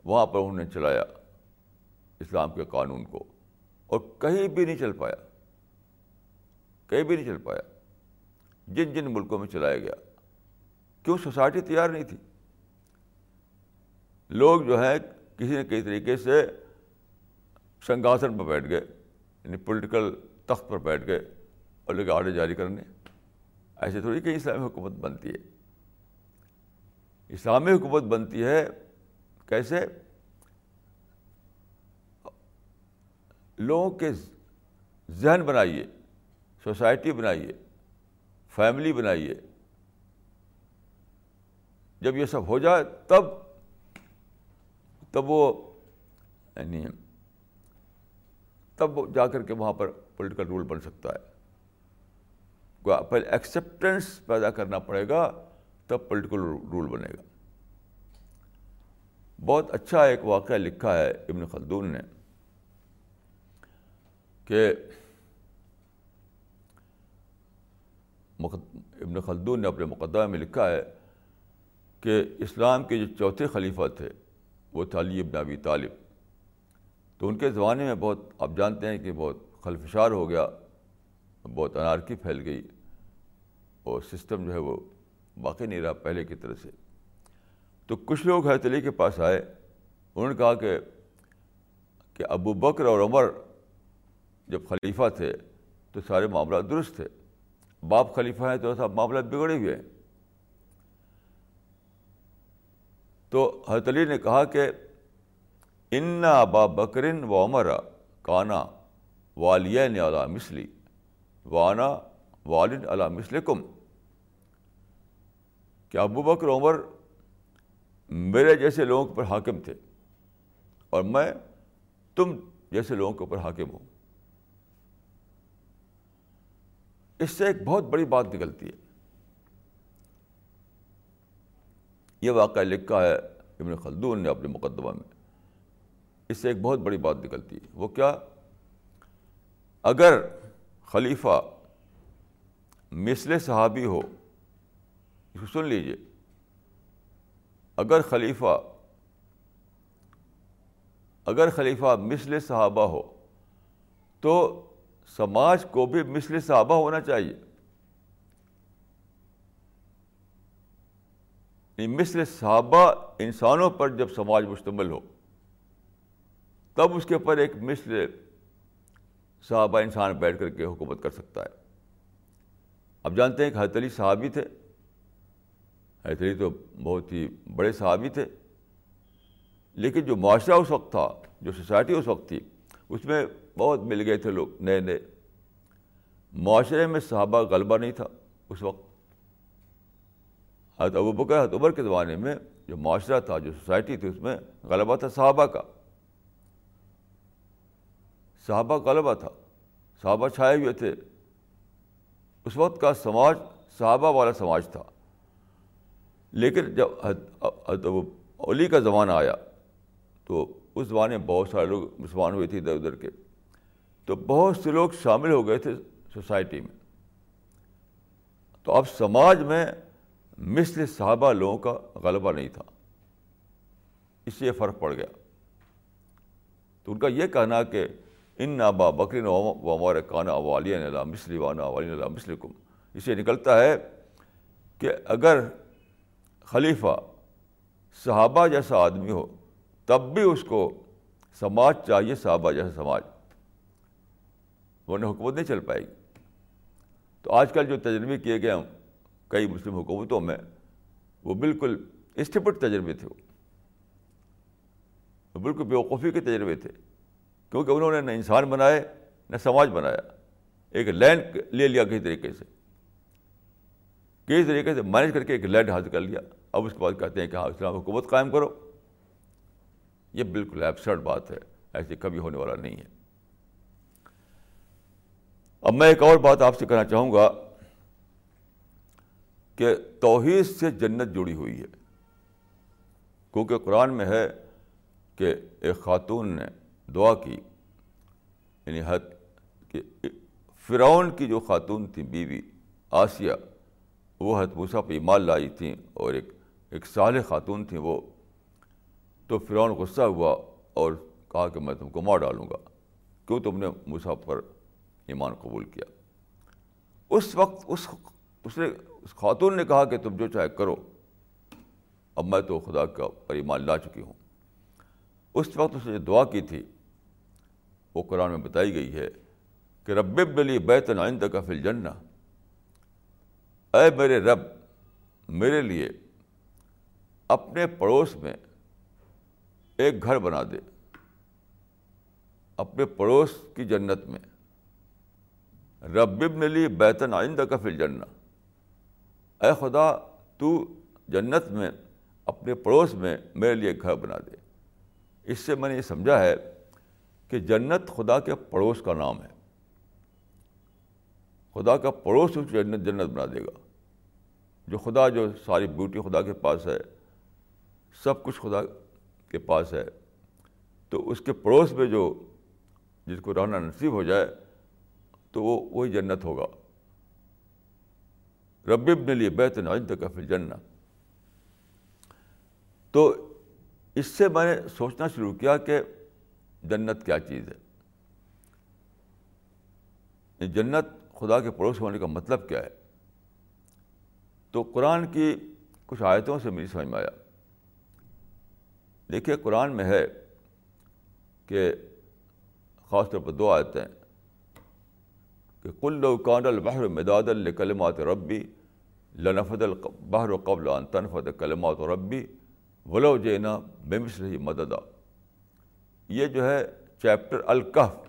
وہاں پر انہوں نے چلایا اسلام کے قانون کو اور کہیں بھی نہیں چل پایا۔ کہیں بھی نہیں چل پایا۔ جن جن ملکوں میں چلایا گیا۔ کیوں؟ سوسائٹی تیار نہیں تھی۔ لوگ جو ہیں کسی نہ کسی طریقے سے سنگھاسن پر بیٹھ گئے یعنی پولیٹیکل تخت پر بیٹھ گئے اور لوگ آرڈر جاری کرنے۔ ایسے تھوڑی کہ اسلامی حکومت بنتی ہے۔ اسلامی حکومت بنتی ہے کیسے؟ لوگوں کے ذہن بنائیے، سوسائٹی بنائیے۔ فیملی بنائیے۔ جب یہ سب ہو جائے تب تب وہ یعنی تب جا کر کے وہاں پر پولیٹیکل رول بن سکتا ہے۔ پہلے ایکسیپٹینس پیدا کرنا پڑے گا، تب پولیٹیکل رول بنے گا۔ بہت اچھا ایک واقعہ لکھا ہے ابن خلدون نے کہ ابن خلدون نے اپنے مقدمہ میں لکھا ہے کہ اسلام کے جو چوتھے خلیفہ تھے، وہ تھا علی ابن ابی طالب۔ تو ان کے زمانے میں بہت، آپ جانتے ہیں کہ بہت خلفشار ہو گیا، بہت انارکی پھیل گئی اور سسٹم جو ہے وہ باقی نہیں رہا پہلے کی طرح سے۔ تو کچھ لوگ حیرت علی کے پاس آئے، انہوں نے کہا کہ کہ ابو بکر اور عمر جب خلیفہ تھے تو سارے معاملات درست تھے۔ باپ خلیفہ ہیں تو سب معاملات بگڑے ہوئے ہیں۔ تو حضرت علی نے کہا کہ ان ابا بکرن و عمر کانا والین علا مسلی وانا والن علا مسلکم کہ ابو بکر عمر میرے جیسے لوگوں پر حاکم تھے اور میں تم جیسے لوگوں کے اوپر حاکم ہوں؟ اس سے ایک بہت بڑی بات نکلتی ہے۔ یہ واقعہ لکھا ہے ابن خلدون نے اپنے مقدمہ میں۔ اس سے ایک بہت بڑی بات نکلتی ہے۔ وہ کیا؟ اگر خلیفہ مثل صحابی ہو اس کو سن لیجیے اگر خلیفہ اگر خلیفہ مثل صحابہ ہو، تو سماج کو بھی مثل صحابہ ہونا چاہیے۔ مثل صحابہ انسانوں پر جب سماج مشتمل ہو، تب اس کے اوپر ایک مثل صحابہ انسان بیٹھ کر کے حکومت کر سکتا ہے۔ اب جانتے ہیں کہ حضرت علی صحابی تھے؟ حضرت علی تو بہت ہی بڑے صحابی تھے۔ لیکن جو معاشرہ اس وقت تھا، جو سوسائٹی اس وقت تھی، اس میں بہت مل گئے تھے لوگ، نئے نئے۔ معاشرے میں صحابہ غلبہ نہیں تھا اس وقت۔ حضرت ابو بکر، حضرت عمر کے زمانے میں جو معاشرہ تھا، جو سوسائٹی تھی، اس میں غلبہ تھا صحابہ کا۔ صحابہ غلبہ تھا، صحابہ چھائے ہوئے تھے۔ اس وقت کا سماج صحابہ والا سماج تھا۔ لیکن جب حضرت علی کا زمانہ آیا تو اس زمانے میں بہت سارے لوگ مسلمان ہوئے تھے ادھر ادھر کے۔ تو بہت سے لوگ شامل ہو گئے تھے سوسائٹی میں۔ تو اب سماج میں مثل صحابہ لوگوں کا غلبہ نہیں تھا۔ اس سے فرق پڑ گیا۔ تو ان کا یہ کہنا کہ ان نابا بکرین ومار کانا والی مسلی وانا والی مسلکم اس سے نکلتا ہے کہ اگر خلیفہ صحابہ جیسا آدمی ہو، تب بھی اس کو سماج چاہیے، صحابہ جیسا سماج۔ ورنہ حکومت نہیں چل پائے گی۔ تو آج کل جو تجربے کیے گئے ہیں کئی مسلم حکومتوں میں، وہ بالکل اسٹپٹ تجربے تھے۔ وہ بالکل بیوقوفی کے تجربے تھے۔ کیونکہ انہوں نے نہ انسان بنائے، نہ سماج بنایا۔ ایک لینڈ لے لیا کسی طریقے سے۔ کسی طریقے سے مینج کر کے ایک لینڈ حاصل کر لیا۔ اب اس کے بعد کہتے ہیں کہ ہاں اسلام حکومت قائم کرو۔ یہ بالکل ایبسرڈ بات ہے۔ ایسے کبھی ہونے والا نہیں ہے۔ اب میں ایک اور بات آپ سے کہنا چاہوں گا کہ توحید سے جنت جڑی ہوئی ہے۔ کیونکہ قرآن میں ہے کہ ایک خاتون نے دعا کی یعنی حد کہ فرعون کی جو خاتون تھی، بیوی آسیہ، وہ حد موسیٰ پہ ایمان لائی تھیں اور ایک ایک صالح خاتون تھیں وہ۔ تو فرعون غصہ ہوا اور کہا کہ میں تم کو مار ڈالوں گا۔ کیوں تم نے موسیٰ پر ایمان قبول کیا۔ اس وقت اس اس نے اس خاتون نے کہا کہ تم جو چاہے کرو۔ اب میں تو خدا کا پر ایمان لا چکی ہوں۔ اس وقت اس نے دعا کی تھی۔ وہ قرآن میں بتائی گئی ہے کہ رب بلی بیت آئندہ کا فل جنہ اے میرے رب، میرے لیے اپنے پڑوس میں ایک گھر بنا دے۔ اپنے پڑوس کی جنت میں۔ رب ابن لی بیتن آئندہ کا فل جنہ اے خدا، تو جنت میں، اپنے پڑوس میں میرے لیے گھر بنا دے۔ اس سے میں نے یہ سمجھا ہے کہ جنت خدا کے پڑوس کا نام ہے۔ خدا کا پڑوس اس جنت جنت بنا دے گا۔ جو خدا، جو ساری بیوٹی خدا کے پاس ہے، سب کچھ خدا کے پاس ہے۔ تو اس کے پڑوس میں جو، جس کو رہنا نصیب ہو جائے تو وہ وہی جنت ہوگا۔ ربیب نے لیے بیت نائن تک پھر جنت تو اس سے میں نے سوچنا شروع کیا کہ جنت کیا چیز ہے۔ جنت خدا کے پڑوس ہونے کا مطلب کیا ہے؟ تو قرآن کی کچھ آیتوں سے میری سمجھ میں آیا۔ دیکھیے قرآن میں ہے کہ خاص طور پر دو آیتیں۔ کہ کل کان البحر مداد الکلمات ربی، لنفد البحر و قبل ان تنفد کلمات ربی، ولو جینا بمس رہی مددا۔ یہ جو ہے چیپٹر الکف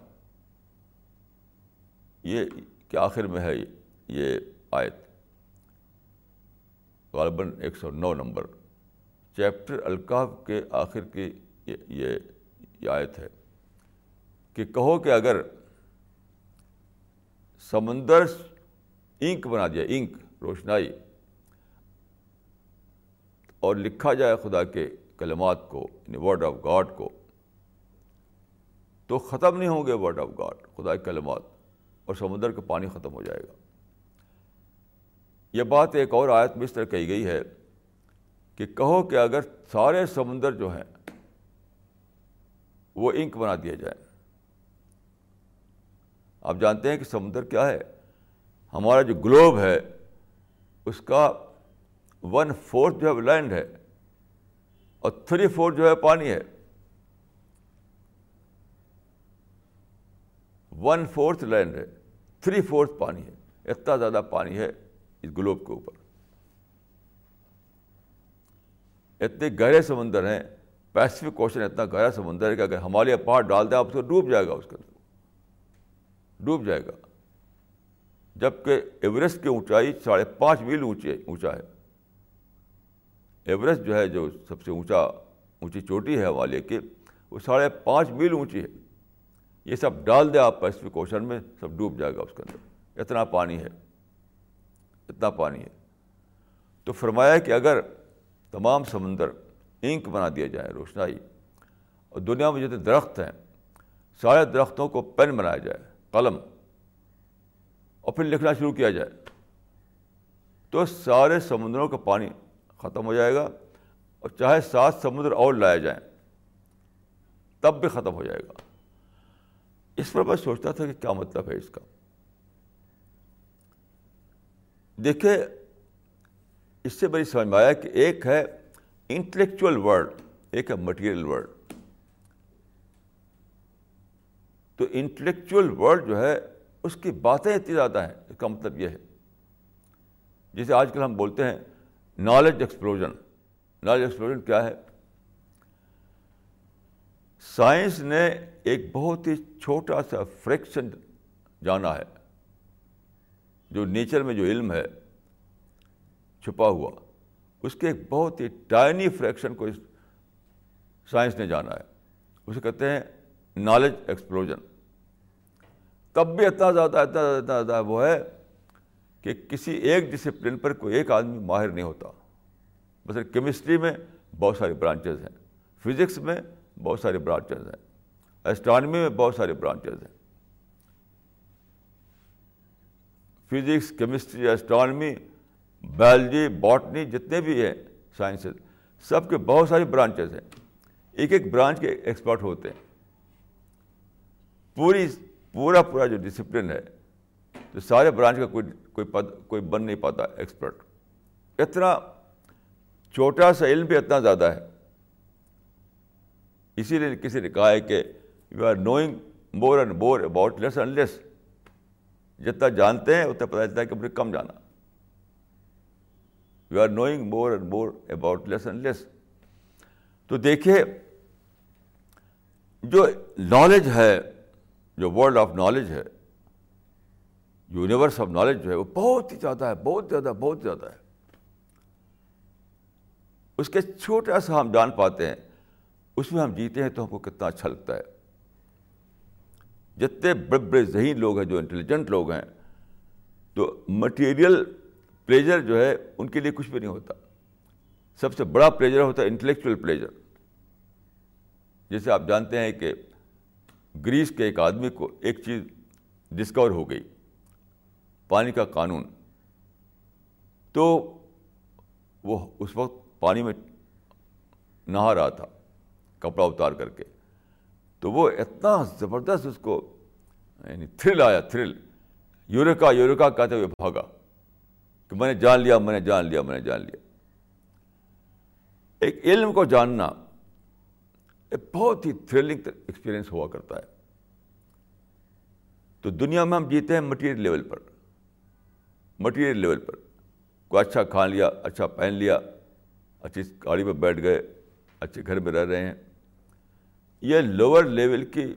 یہ کہ آخر میں ہے یہ آیت۔ غالباً ایک سو نو نمبر۔ چیپٹر الکاف کے آخر کی یہ یہ آیت ہے۔ کہ کہو کہ اگر سمندر انک بنا دیا، انک، روشنائی۔ اور لکھا جائے خدا کے کلمات کو یعنی ورڈ آف گاڈ کو۔ تو ختم نہیں ہوں گے ورڈ آف گاڈ خدا کے کلمات۔ اور سمندر کا پانی ختم ہو جائے گا۔ یہ بات ایک اور آیت میں اس طرح کہی گئی ہے کہ کہو کہ اگر سارے سمندر جو ہیں وہ انک بنا دیا جائے آپ جانتے ہیں کہ سمندر کیا ہے؟ ہمارا جو گلوب ہے، اس کا ون فورتھ جو ہے لینڈ ہے اور تھری فورتھ جو ہے پانی ہے۔ ون فورتھ لینڈ ہے، تھری فورتھ پانی ہے، اتنا زیادہ پانی ہے اس گلوب کے اوپر۔ اتنے گہرے سمندر ہیں پیسفک کوشچن اتنا گہرا سمندر ہے کہ اگر ہمالیہ پہاڑ ڈال دیں، آپ اس کو ڈوب جائے گا اس کے اندر۔ ڈوب جائے گا۔ جبکہ ایوریسٹ کی اونچائی ساڑھے پانچ میل اونچی اونچا ہے۔ ایوریسٹ جو ہے، جو سب سے اونچا، اونچی چوٹی ہے ہمالیہ کی، وہ ساڑھے پانچ میل اونچی ہے۔ یہ سب ڈال دیں آپ پیسفک اوشن میں، سب ڈوب جائے گا اس کے اندر۔ اتنا پانی ہے۔ اتنا پانی ہے۔ تو فرمایا کہ اگر تمام سمندر انک بنا دیا جائے، روشنائی، اور دنیا میں جتنے درخت ہیں، سارے درختوں کو پین بنایا جائے قلم اور پھر لکھنا شروع کیا جائے تو سارے سمندروں کا پانی ختم ہو جائے گا اور چاہے سات سمندر اور لائے جائیں تب بھی ختم ہو جائے گا۔ اس پر میں سوچتا تھا کہ کیا مطلب ہے اس کا۔ دیکھیں اس سے بڑی سمجھ میں آیا کہ ایک ہے انٹلیکچوئل ورلڈ، ایک ہے مٹیریل ورلڈ۔ تو انٹلیکچوئل ورلڈ جو ہے، اس کی باتیں اتنی زیادہ ہیں اس کا مطلب یہ ہے۔ جسے آج کل ہم بولتے ہیں نالج ایکسپلوژن نالج ایکسپلوژن کیا ہے؟ سائنس نے ایک بہت ہی چھوٹا سا فریکشن جانا ہے، جو نیچر میں جو علم ہے، چھپا ہوا۔ اس کے ایک بہت ہی ٹائنی فریکشن کو اس سائنس نے جانا ہے۔ اسے کہتے ہیں نالج ایکسپلوژن تب بھی اتنا زیادہ اتنا زیادہ اتنا زیادہ وہ ہے کہ کسی ایک ڈسپلن پر کوئی ایک آدمی ماہر نہیں ہوتا۔ مثلا کیمسٹری میں بہت ساری برانچز ہیں۔ فزکس میں بہت سارے برانچز ہیں۔ اسٹرانمی میں بہت سارے برانچز ہیں۔ Physics chemistry astronomy biology botany جتنے بھی ہیں سائنسز سب کے بہت ساری برانچز ہیں۔ ایک ایک برانچ کے ایکسپرٹ ہوتے ہیں۔ پوری، پورا پورا جو ڈسپلن ہے تو سارے برانچ کا کوئی کوئی پد، کوئی بن نہیں پاتا ایکسپرٹ اتنا چھوٹا سا علم بھی اتنا زیادہ ہے۔ اسی لیے کسی نے کہا ہے کہ you are knowing more and more about less and less جتنا جانتے ہیں، اتنا پتہ چلتا ہے کہ مجھے کم جانا۔ You are knowing more and more about less and less تو دیکھیے، جو نالج ہے جو ورلڈ آف نالج ہے یونیورس آف نالج جو ہے، وہ بہت ہی زیادہ ہے، بہت زیادہ بہت زیادہ ہے۔ اس کے چھوٹا سا ہم جان پاتے ہیں، اس میں ہم جیتے ہیں تو ہم کو کتنا اچھا لگتا ہے۔ جتنے بڑے بڑے ذہین لوگ ہیں، جو انٹیلیجنٹ لوگ ہیں تو مٹیریل پلیجر جو ہے، ان کے لیے کچھ بھی نہیں ہوتا۔ سب سے بڑا پلیجر ہوتا ہے انٹلیکچوئل پلیجر جیسے آپ جانتے ہیں کہ گریس کے ایک آدمی کو ایک چیز ڈسکور ہو گئی، پانی کا قانون۔ تو وہ اس وقت پانی میں نہا رہا تھا، کپڑا اتار کر کے۔ تو وہ اتنا زبردست اس کو یعنی تھرل آیا تھرل یوریکا یوریکا کہتے ہوئے بھاگا کہ میں نے جان لیا، میں نے جان لیا، میں نے جان لیا۔ ایک علم کو جاننا ایک بہت ہی تھرلنگ ایکسپیرئنس ہوا کرتا ہے۔ تو دنیا میں ہم جیتے ہیں مٹیریل لیول پر۔ مٹیریل لیول پر۔ کوئی اچھا کھا لیا اچھا پہن لیا، اچھی گاڑی پہ بیٹھ گئے، اچھے گھر میں رہ رہے ہیں۔ یہ لوور لیول کی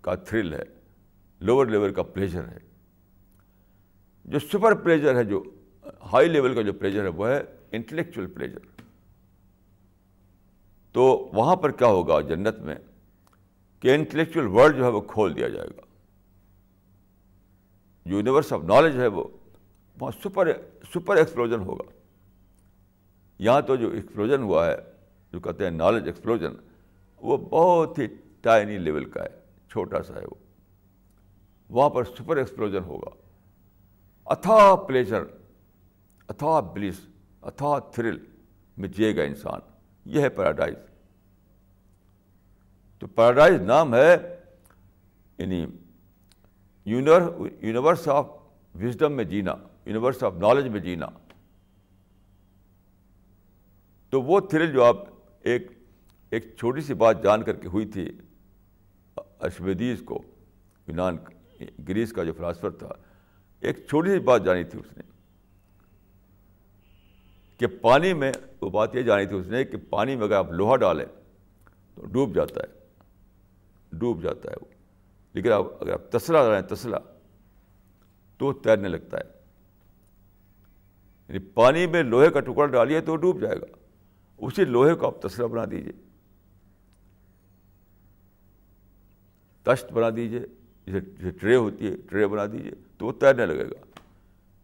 کا تھرل ہے۔ لوور لیول کا پلیجر ہے۔ جو سپر پلیجر ہے، جو ہائی لیول کا جو پلیجر ہے، وہ ہے انٹلیکچوئل پلیجر تو وہاں پر کیا ہوگا جنت میں کہ انٹلیکچوئل ورلڈ جو ہے وہ کھول دیا جائے گا۔ جو یونیورس آف نالج ہے وہ۔ وہاں سپر سپر ایکسپلوژن ہوگا۔ یہاں تو جو ایکسپلوژن ہوا ہے، جو کہتے ہیں نالج ایکسپلوژن وہ بہت ہی ٹائنی لیول کا ہے، چھوٹا سا ہے وہ۔ وہاں پر سپر ایکسپلوژن ہوگا۔ اتھا پلیجر اتھا بلیس اتھا تھرل میں جیے گا انسان۔ یہ ہے پیراڈائز تو پیراڈائز نام ہے یعنی یونیورس آف وزڈم میں جینا یونیورس آف نالج میں جینا۔ تو وہ تھرل جو آپ ایک ایک چھوٹی سی بات جان کر کے ہوئی تھی اشودیز کو، یونان، گریس کا جو فلاسفر تھا، ایک چھوٹی سی بات جانی تھی اس نے۔ کہ پانی میں وہ بات یہ جانی تھی اس نے کہ پانی میں اگر آپ لوہا ڈالیں تو ڈوب جاتا ہے۔ ڈوب جاتا ہے وہ۔ لیکن آپ اگر آپ تسلا ڈالیں تسلا، تو تیرنے لگتا ہے۔ یعنی پانی میں لوہے کا ٹکڑا ڈالیے تو وہ ڈوب جائے گا۔ اسی لوہے کو آپ تسلا بنا دیجیے تشت بنا دیجیے جیسے جیسے ٹرے ہوتی ہے، ٹرے بنا دیجیے تو وہ تیرنے لگے گا۔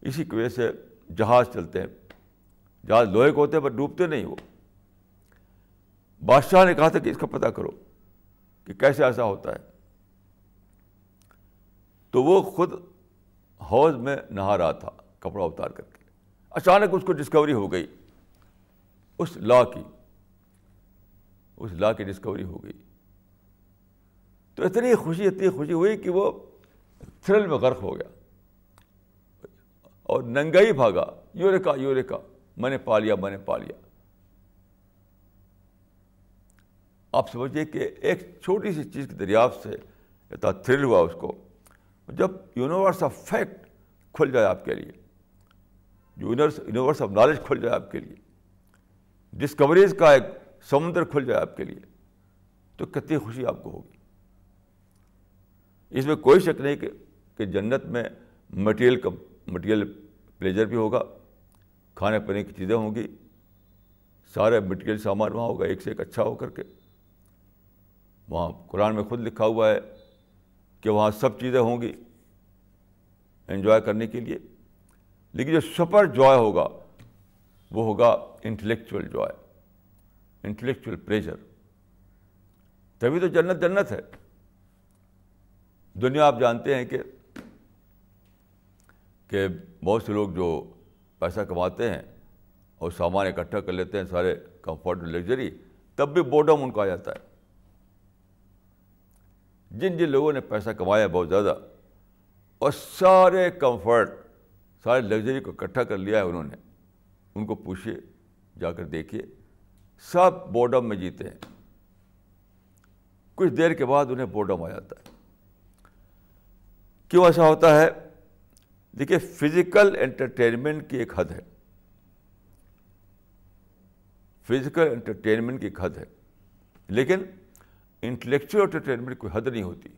اسی کی وجہ سے جہاز چلتے ہیں۔ جہاز لوہے کو ہوتے ہیں پر ڈوبتے نہیں وہ۔ بادشاہ نے کہا تھا کہ اس کا پتہ کرو کہ کیسے ایسا ہوتا ہے۔ تو وہ خود حوض میں نہا رہا تھا کپڑا اتار کر کے۔ اچانک اس کو ڈسکوری ہو گئی۔ اس لا کی، اس لا کی ڈسکوری ہو گئی۔ تو اتنی خوشی اتنی خوشی ہوئی کہ وہ تھرل میں غرق ہو گیا۔ اور ننگائی بھاگا۔ یوریکا یوریکا میں نے پا لیا، میں نے پا لیا۔ آپ سمجھیے کہ ایک چھوٹی سی چیز کی دریافت سے اتنا تھرل ہوا اس کو، جب یونیورس آف فیکٹ کھل جائے آپ کے لیے، یونیورس یونیورس آف نالج کھل جائے آپ کے لیے، ڈسکوریز کا ایک سمندر کھل جائے آپ کے لیے، تو کتنی خوشی آپ کو ہوگی۔ اس میں کوئی شک نہیں کہ کہ جنت میں مٹیریل کا مٹیریل پلیجر بھی ہوگا۔ کھانے پینے کی چیزیں ہوں گی، سارے مٹیریل سامان وہاں ہوگا، ایک سے ایک اچھا ہو کر کے۔ وہاں قرآن میں خود لکھا ہوا ہے کہ وہاں سب چیزیں ہوں گی انجوائے کرنے کے لیے۔ لیکن جو سپر جوائے ہوگا، وہ ہوگا انٹلیکچوئل جوائے انٹلیکچوئل پریشر تبھی تو جنت جنت ہے۔ دنیا آپ جانتے ہیں کہ کہ بہت سے لوگ جو پیسہ کماتے ہیں اور سامان اکٹھا کر لیتے ہیں سارے کمفرٹ لگژری تب بھی بوڈم ان کو آ جاتا ہے۔ جن جن لوگوں نے پیسہ کمایا بہت زیادہ، اور سارے کمفرٹ، سارے لگژری کو اکٹھا کر لیا ہے انہوں نے، ان کو پوچھیے جا کر دیکھیے سب بورڈم میں جیتے ہیں۔ کچھ دیر کے بعد انہیں بورڈم آ جاتا ہے۔ کیوں ایسا ہوتا ہے؟ دیکھیے فزیکل انٹرٹینمنٹ کی ایک حد ہے۔ فزیکل انٹرٹینمنٹ کی ایک حد ہے۔ لیکن انٹلیکچوئل انٹرٹینمنٹ کوئی حد نہیں ہوتی۔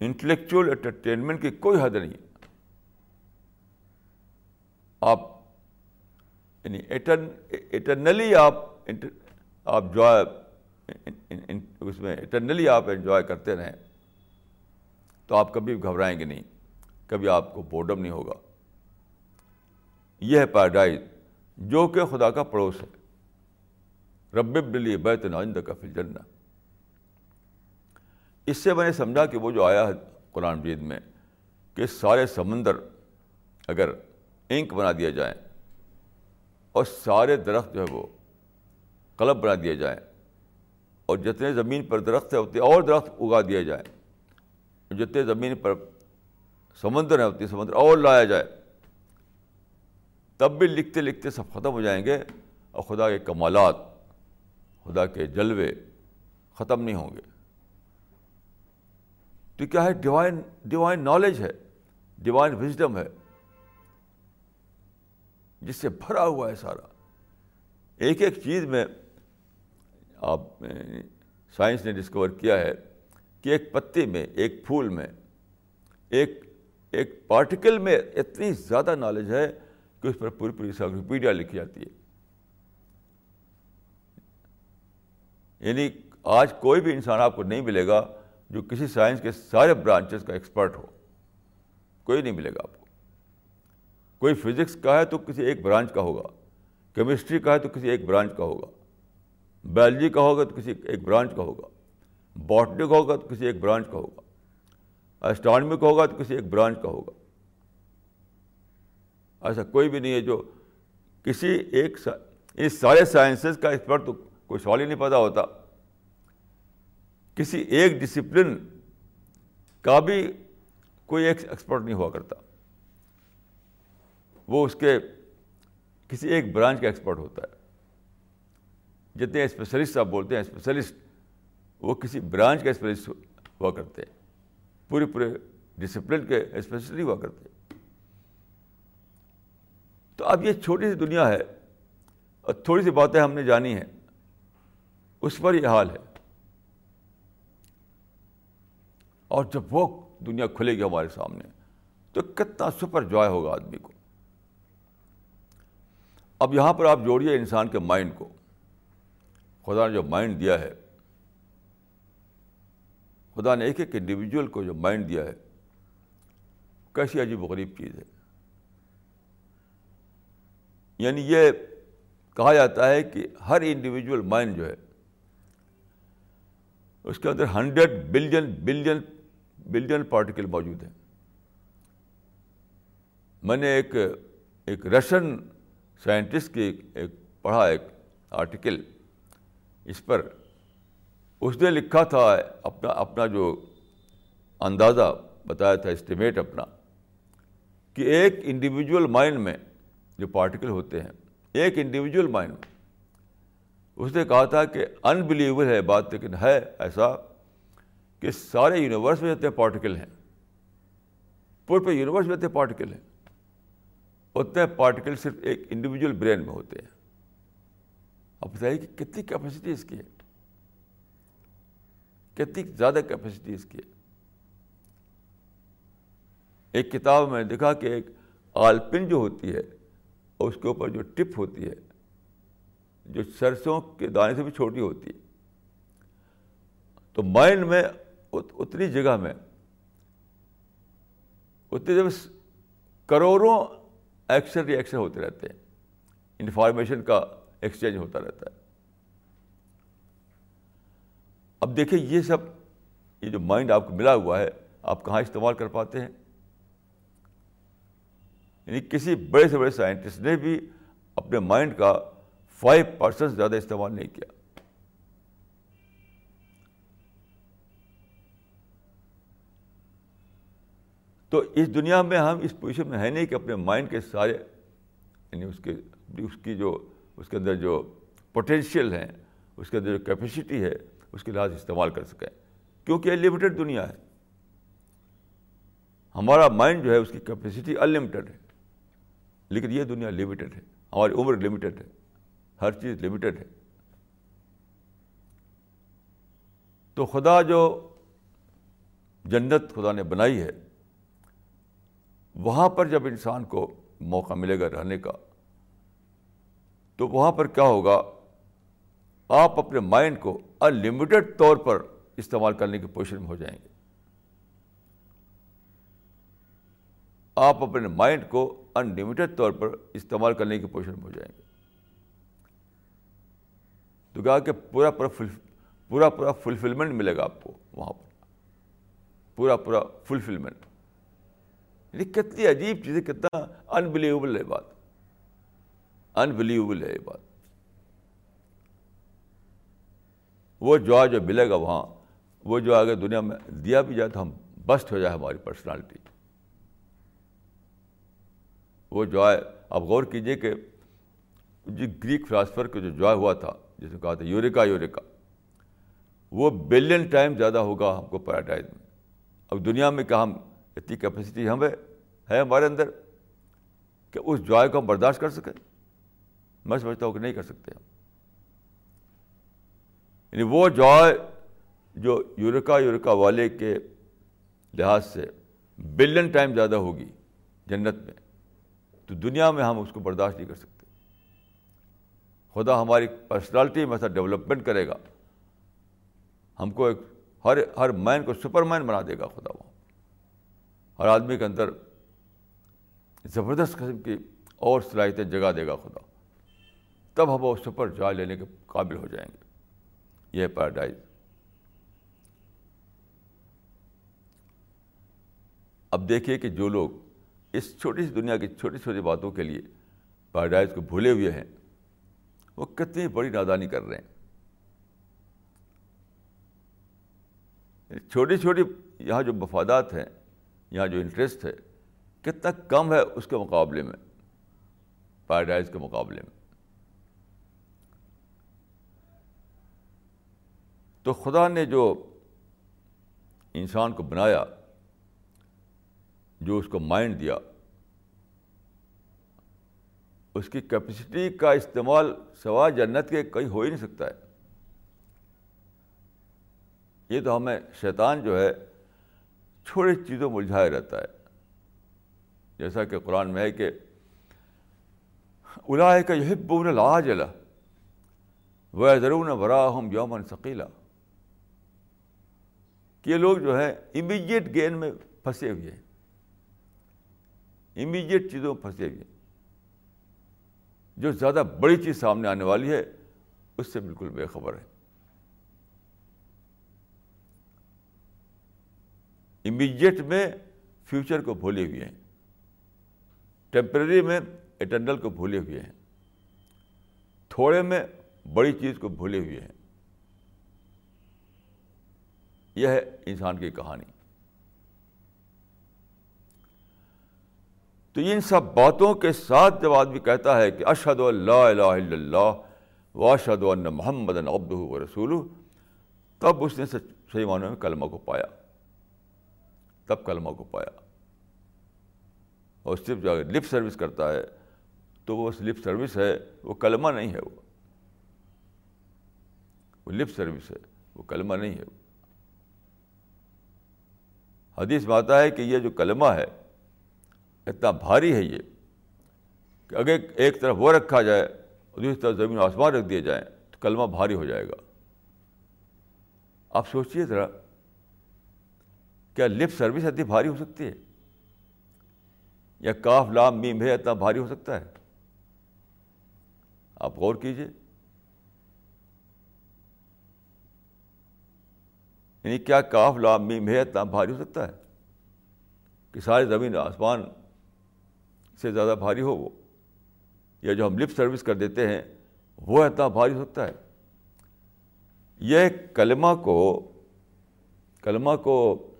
انٹلیکچوئل انٹرٹینمنٹ کی کوئی حد نہیں۔ آپ یعنی ایٹرنلی آپ آپ جو اس میں ایٹرنلی آپ انجوائے کرتے رہیں۔ تو آپ کبھی گھبرائیں گے نہیں، کبھی آپ کو بورڈم نہیں ہوگا۔ یہ ہے پیراڈائز جو کہ خدا کا پڑوس ہے۔ رب ڈلی بیت نائند کا فل جنہ اس سے میں نے سمجھا کہ وہ جو آیا ہے قرآن مجید میں کہ سارے سمندر اگر انک بنا دیا جائیں اور سارے درخت جو ہے وہ قلب بنا دیے جائیں اور جتنے زمین پر درخت ہے اتنے اور درخت اگا دیے جائیں۔ جتنے زمین پر سمندر ہے اتنے سمندر، اور لایا جائے۔ تب بھی لکھتے لکھتے سب ختم ہو جائیں گے اور خدا کے کمالات، خدا کے جلوے ختم نہیں ہوں گے۔ تو کیا ہے؟ ڈیوائن ڈیوائن نالج ہے ڈیوائن وزڈم ہے۔ جس سے بھرا ہوا ہے سارا۔ ایک ایک چیز میں آپ سائنس نے ڈسکور کیا ہے۔ کہ ایک پتے میں، ایک پھول میں، ایک ایک پارٹیکل میں اتنی زیادہ نالج ہے کہ اس پر پوری پوری سائکلوپیڈیا لکھی جاتی ہے۔ یعنی آج کوئی بھی انسان آپ کو نہیں ملے گا جو کسی سائنس کے سارے برانچز کا ایکسپرٹ ہو۔ کوئی نہیں ملے گا آپ کو۔ کوئی فزکس کا ہے تو کسی ایک برانچ کا ہوگا۔ کیمسٹری کا ہے تو کسی ایک برانچ کا ہوگا۔ بایولوجی کا ہوگا تو کسی ایک برانچ کا ہوگا۔ باٹنی کا ہوگا تو کسی ایک برانچ کا ہوگا۔ اسٹرانمی کا ہوگا تو کسی ایک برانچ کا ہوگا۔ ایسا کوئی بھی نہیں ہے جو کسی ایک اس سارے سائنسز کا اس پر تو کوئی سوال ہی نہیں پیدا ہوتا۔ کسی ایک ڈسپلن کا بھی کوئی ایک ایکسپرٹ نہیں ہوا کرتا۔ وہ اس کے کسی ایک برانچ کا ایکسپرٹ ہوتا ہے۔ جتنے اسپیشلسٹ آپ بولتے ہیں، اسپیشلسٹ وہ کسی برانچ کا اسپیشلسٹ ہوا کرتے ہیں۔ پورے پورے ڈسپلن کے اسپیشلی ہوا کرتے۔ تو اب یہ چھوٹی سی دنیا ہے اور تھوڑی سی باتیں ہم نے جانی ہیں۔ اس پر یہ حال ہے۔ اور جب وہ دنیا کھلے گی ہمارے سامنے، تو کتنا سپر جوائے ہوگا آدمی کو۔ اب یہاں پر آپ جوڑیے انسان کے مائنڈ کو۔ خدا نے جو مائنڈ دیا ہے خدا نے ایک ایک انڈیویجول کو جو مائنڈ دیا ہے، کیسی عجیب و غریب چیز ہے۔ یعنی یہ کہا جاتا ہے کہ ہر انڈیویجول مائنڈ جو ہے، اس کے اندر hundred billion billion billion particle موجود ہیں۔ میں نے ایک ایک رشین سائنٹسٹ کی ایک پڑھا ایک آرٹیکل اس پر اس نے لکھا تھا اپنا اپنا جو اندازہ بتایا تھا اسٹیمیٹ اپنا، کہ ایک انڈیویجول مائنڈ میں جو پارٹیکل ہوتے ہیں، ایک انڈیویجول مائنڈ میں، اس نے کہا تھا کہ انبلیویبل ہے بات، لیکن ہے ایسا کہ سارے یونیورس میں جتنے پارٹیکل ہیں، پورے پہ یونیورس میں اتنے پارٹیکل ہیں، اتنے پارٹیکل صرف ایک انڈیویجول برین میں ہوتے ہیں۔ اب بتائیے کہ کتنی کیپیسٹی اس کی ہے؟ کتنی زیادہ کیپیسٹی اس کی ہے۔ ایک کتاب میں دیکھا کہ ایک آلپن جو ہوتی ہے اور اس کے اوپر جو ٹپ ہوتی ہے، جو سرسوں کے دانے سے بھی چھوٹی ہوتی ہے۔ تو مائنڈ میں اتنی جگہ میں، اتنی جگہ کروڑوں ایکشن ریئیکشن ہوتے رہتے ہیں۔ انفارمیشن کا ایکسچینج ہوتا رہتا ہے۔ اب دیکھیں یہ سب، یہ جو مائنڈ آپ کو ملا ہوا ہے، آپ کہاں استعمال کر پاتے ہیں؟ یعنی کسی بڑے سے بڑے سائنٹسٹ نے بھی اپنے مائنڈ کا فائیو پرسینٹ زیادہ استعمال نہیں کیا۔ تو اس دنیا میں ہم اس پوزیشن میں ہے نہیں کہ اپنے مائنڈ کے سارے یعنی اس کے، اس کی جو، اس کے اندر جو پوٹینشیل ہیں اس کے اندر جو کیپیسٹی ہے اس کے لحاظ استعمال کر سکیں۔ کیونکہ یہ لمیٹیڈ دنیا ہے۔ ہمارا مائنڈ جو ہے اس کی کیپیسٹی انلمیٹیڈ ہے۔ لیکن یہ دنیا لمیٹیڈ ہے۔ ہماری عمر لمیٹیڈ ہے۔ ہر چیز لمیٹیڈ ہے۔ تو خدا جو جنت خدا نے بنائی ہے، وہاں پر جب انسان کو موقع ملے گا رہنے کا، تو وہاں پر کیا ہوگا؟ آپ اپنے مائنڈ کو انلمیٹیڈ طور پر استعمال کرنے کی پوزیشن میں ہو جائیں گے۔ آپ اپنے مائنڈ کو انلمیٹیڈ طور پر استعمال کرنے کی پوزیشن میں ہو جائیں گے۔ تو کہا کہ پورا پورا فل، پورا پورا فلفلمنٹ ملے گا آپ کو وہاں پر۔ پورا پورا فلفلمنٹ یعنی کتنی عجیب چیز ہے کتنا انبلیویبل ہے بات۔ انبلیویبل ہے یہ بات۔ وہ جو جو ملے گا وہاں، وہ جو آگے دنیا میں دیا بھی جائے تو ہم بسٹ ہو جائے ہماری پرسنالٹی وہ جو آپ غور کیجیے کہ جی گریک فلاسفر کا جو جوائے ہوا تھا، جس نے کہا تھا یوریکا یوریکا، وہ بلین ٹائم زیادہ ہوگا ہم کو پیراڈائز میں۔ اب دنیا میں کیا ہم اتنی کیپیسٹی ہمیں ہے ہمارے اندر کہ اس جوائے کو ہم برداشت کر سکیں؟ میں سمجھتا ہوں کہ نہیں کر سکتے ہم۔ یعنی وہ جوائے جو یورکا یورکا والے کے لحاظ سے بلین ٹائم زیادہ ہوگی جنت میں، تو دنیا میں ہم اس کو برداشت نہیں کر سکتے۔ خدا ہماری پرسنالٹی میں ایسا ڈیولپمنٹ کرے گا۔ ہم کو ایک ہر ہر مین کو سپر مین بنا دے گا خدا وہاں ہر آدمی کے اندر زبردست قسم کی اور صلاحیتیں جگہ دے گا خدا۔ تب ہم وہ سپر جائے لینے کے قابل ہو جائیں گے۔ یہ پیراڈائز اب دیکھیے کہ جو لوگ اس چھوٹی سی دنیا کی چھوٹی چھوٹی باتوں کے لیے پیراڈائز کو بھولے ہوئے ہیں، وہ کتنی بڑی نادانی کر رہے ہیں۔ چھوٹی چھوٹی یہاں جو مفادات ہیں، یہاں جو انٹرسٹ ہے، کتنا کم ہے اس کے مقابلے میں پیراڈائز کے مقابلے میں۔ تو خدا نے جو انسان کو بنایا، جو اس کو مائنڈ دیا، اس کی کیپیسٹی کا استعمال سوا جنت کے کہیں ہو ہی نہیں سکتا ہے۔ یہ تو ہمیں شیطان جو ہے، چھوٹی چیزوں میں الجھائے رہتا ہے۔ جیسا کہ قرآن میں ہے کہ الا کا یہ بون لا جلا وہ ضرور برا ہم یومن ثقیلا۔ کہ یہ لوگ جو ہے امیجیٹ گین میں پھنسے ہوئے ہیں۔ امیجیٹ چیزوں میں پھنسے ہوئے ہیں۔ جو زیادہ بڑی چیز سامنے آنے والی ہے، اس سے بالکل بے خبر ہے امیجیٹ میں فیوچر کو بھولے ہوئے ہیں۔ ٹیمپرری میں اٹرنل کو بھولے ہوئے ہیں۔ تھوڑے میں بڑی چیز کو بھولے ہوئے ہیں۔ یہ ہے انسان کی کہانی۔ تو ان سب باتوں کے ساتھ جب آدمی کہتا ہے کہ اشد اللہ الہ الا اللہ واشد اللہ محمد ابد و رسول تب اس نے صحیح معنوں میں کلمہ کو پایا۔ تب کلمہ کو پایا۔ اور صرف جو لپ سروس کرتا ہے تو وہ لپ سروس ہے، وہ کلمہ نہیں ہے وہ۔ وہ لپ سروس ہے، وہ کلمہ نہیں ہے وہ۔ حدیث میں آتا ہے کہ یہ جو کلمہ ہے، اتنا بھاری ہے یہ کہ اگر ایک طرف وہ رکھا جائے اور دوسری طرف زمین آسمان رکھ دیے جائیں تو کلمہ بھاری ہو جائے گا۔ آپ سوچیے ذرا، کیا لپ سروس اتنی بھاری ہو سکتی ہے؟ یا کاف، لام، میم ہے اتنا بھاری ہو سکتا ہے؟ آپ غور کیجیے یعنی کیا کاف لام میم ہے، اتنا بھاری ہو سکتا ہے؟ کہ ساری زمین آسمان سے زیادہ بھاری ہو وہ، یا جو ہم لپ سروس کر دیتے ہیں، وہ اتنا بھاری ہو سکتا ہے؟ یہ کلمہ کو کلمہ کو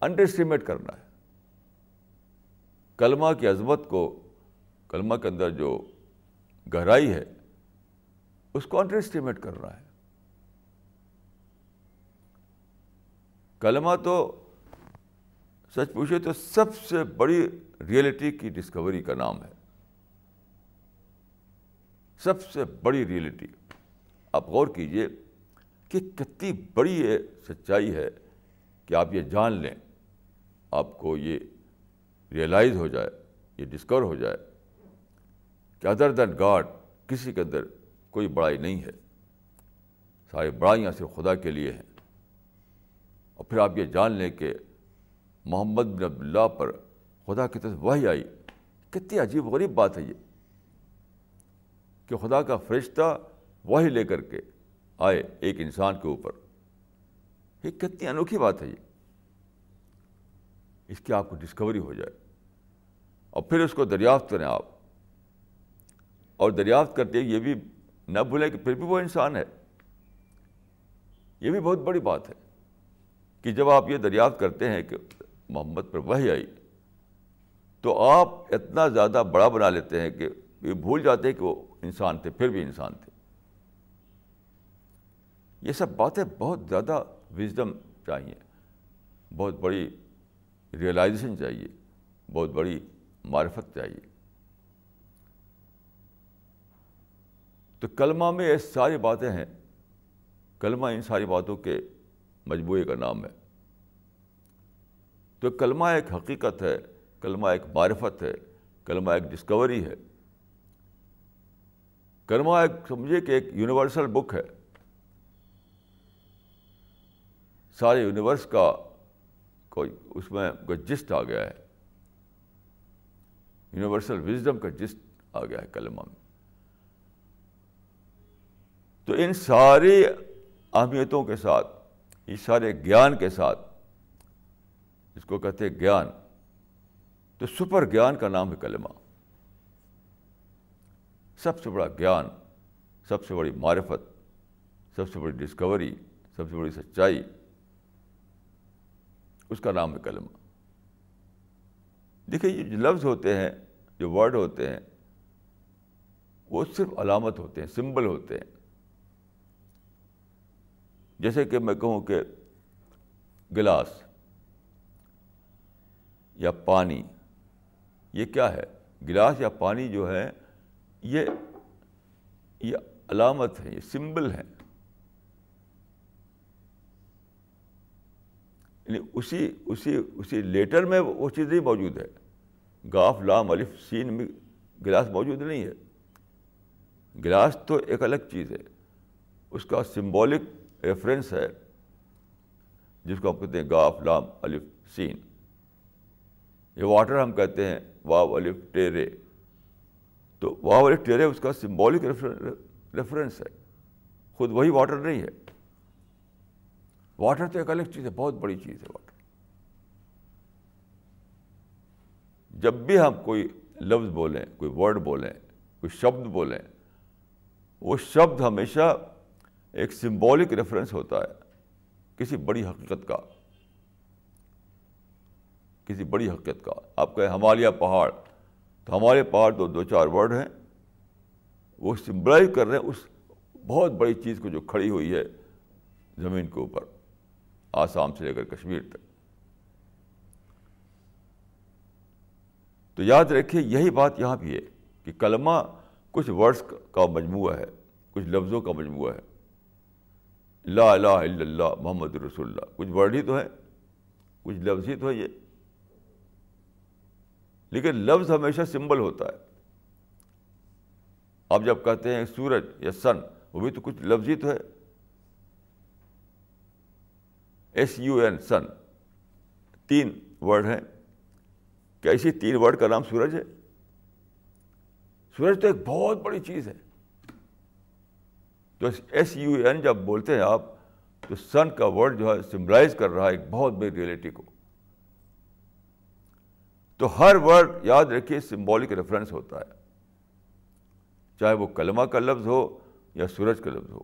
انڈر اسٹیمیٹ کرنا ہے۔ کلمہ کی عظمت کو، کلمہ کے اندر جو گہرائی ہے، اس کو انڈر اسٹیمیٹ کرنا ہے۔ کلمہ تو سچ پوچھے تو سب سے بڑی ریئلٹی کی ڈسکوری کا نام ہے۔ سب سے بڑی ریئلٹی آپ غور کیجیے کہ کتنی بڑی یہ سچائی ہے کہ آپ یہ جان لیں، آپ کو یہ ریئلائز ہو جائے، یہ ڈسکور ہو جائے کہ ادر دین گاڈ کسی کے اندر کوئی بڑائی نہیں ہے۔ ساری بڑائیاں صرف خدا کے لیے ہیں۔ اور پھر آپ یہ جان لیں کہ محمد بن عبداللہ پر خدا کی طرف وہی آئی۔ کتنی عجیب غریب بات ہے یہ کہ خدا کا فرشتہ وہی لے کر کے آئے ایک انسان کے اوپر۔ یہ کتنی انوکھی بات ہے یہ۔ اس کی آپ کو ڈسکوری ہو جائے۔ اور پھر اس کو دریافت کریں آپ۔ اور دریافت کرتے یہ بھی نہ بھولیں کہ پھر بھی وہ انسان ہے۔ یہ بھی بہت بڑی بات ہے۔ کہ جب آپ یہ دریافت کرتے ہیں کہ محمد پر وہی آئی، تو آپ اتنا زیادہ بڑا بنا لیتے ہیں کہ یہ بھول جاتے ہیں کہ وہ انسان تھے، پھر بھی انسان تھے۔ یہ سب باتیں بہت زیادہ وزڈم چاہیے، بہت بڑی ریئلائزیشن چاہیے، بہت بڑی معرفت چاہیے۔ تو کلمہ میں یہ ساری باتیں ہیں، کلمہ ان ساری باتوں کے مجموعے کا نام ہے۔ تو کلمہ ایک حقیقت ہے، کلمہ ایک معرفت ہے، کلمہ ایک ڈسکوری ہے۔ کلمہ ایک سمجھے کہ ایک یونیورسل بک ہے۔ سارے یونیورس کا کوئی، اس میں کوئی جسٹ آ گیا ہے۔ یونیورسل وزڈم کا جسٹ آ گیا ہے کلمہ میں۔ تو ان ساری اہمیتوں کے ساتھ اس سارے گیان کے ساتھ جس کو کہتے ہیں گیان، تو سپر گیان کا نام ہے کلمہ۔ سب سے بڑا گیان، سب سے بڑی معرفت، سب سے بڑی ڈسکوری سب سے بڑی سچائی، اس کا نام ہے کلمہ۔ دیکھیے یہ جو لفظ ہوتے ہیں، جو ورڈ ہوتے ہیں، وہ صرف علامت ہوتے ہیں سمبل ہوتے ہیں۔ جیسے کہ میں کہوں کہ گلاس یا پانی، یہ کیا ہے؟ گلاس یا پانی جو ہے، یہ یہ علامت ہے، یہ سمبل ہے۔ یعنی اسی اسی اسی لیٹر میں وہ چیز نہیں موجود ہے۔ گاف، لام، الف، سین میں گلاس موجود نہیں ہے۔ گلاس تو ایک الگ چیز ہے۔ اس کا سمبولک ریفرنس ہے جس کو ہم کہتے ہیں گاف لام الف سین، یہ واٹر ہم کہتے ہیں واو الف ٹیرے۔ تو واو الف ٹیرے اس کا سمبولک ریفرنس ہے۔ خود وہی واٹر نہیں ہے۔ واٹر تو ایک الگ چیز ہے، بہت بڑی چیز ہے واٹر۔ جب بھی ہم کوئی لفظ بولیں، کوئی ورڈ بولیں، کوئی شبد بولیں، وہ شبد ہمیشہ ایک سمبولک ریفرنس ہوتا ہے کسی بڑی حقیقت کا۔ کسی بڑی حقیقت کا۔ آپ کہیں ہمالیہ پہاڑ، تو ہمارے پہاڑ تو دو چار ورڈ ہیں۔ وہ سمبلائز کر رہے ہیں اس بہت بڑی چیز کو جو کھڑی ہوئی ہے زمین کے اوپر، آسام سے لے کر کشمیر تک۔ تو یاد رکھیے، یہی بات یہاں بھی ہے کہ کلمہ کچھ ورڈس کا مجموعہ ہے، کچھ لفظوں کا مجموعہ ہے۔ لا الہ الا اللہ محمد رسول اللہ۔ کچھ ورڈ ہی تو ہے، کچھ لفظ ہی تو ہے یہ۔ لیکن لفظ ہمیشہ سمبل ہوتا ہے۔ آپ جب کہتے ہیں سورج یا سن وہ بھی تو کچھ لفظ ہی تو ہے۔ ایس یو این سن تین ورڈ ہیں۔ کیا اسی تین ورڈ کا نام سورج ہے؟ سورج تو ایک بہت بڑی چیز ہے۔ تو ایس یو این جب بولتے ہیں آپ، تو سن کا ورڈ جو ہے سمبلائز کر رہا ہے ایک بہت بڑی ریئلٹی کو۔ تو ہر ورڈ یاد رکھیے سمبولک ریفرنس ہوتا ہے۔ چاہے وہ کلمہ کا لفظ ہو یا سورج کا لفظ ہو۔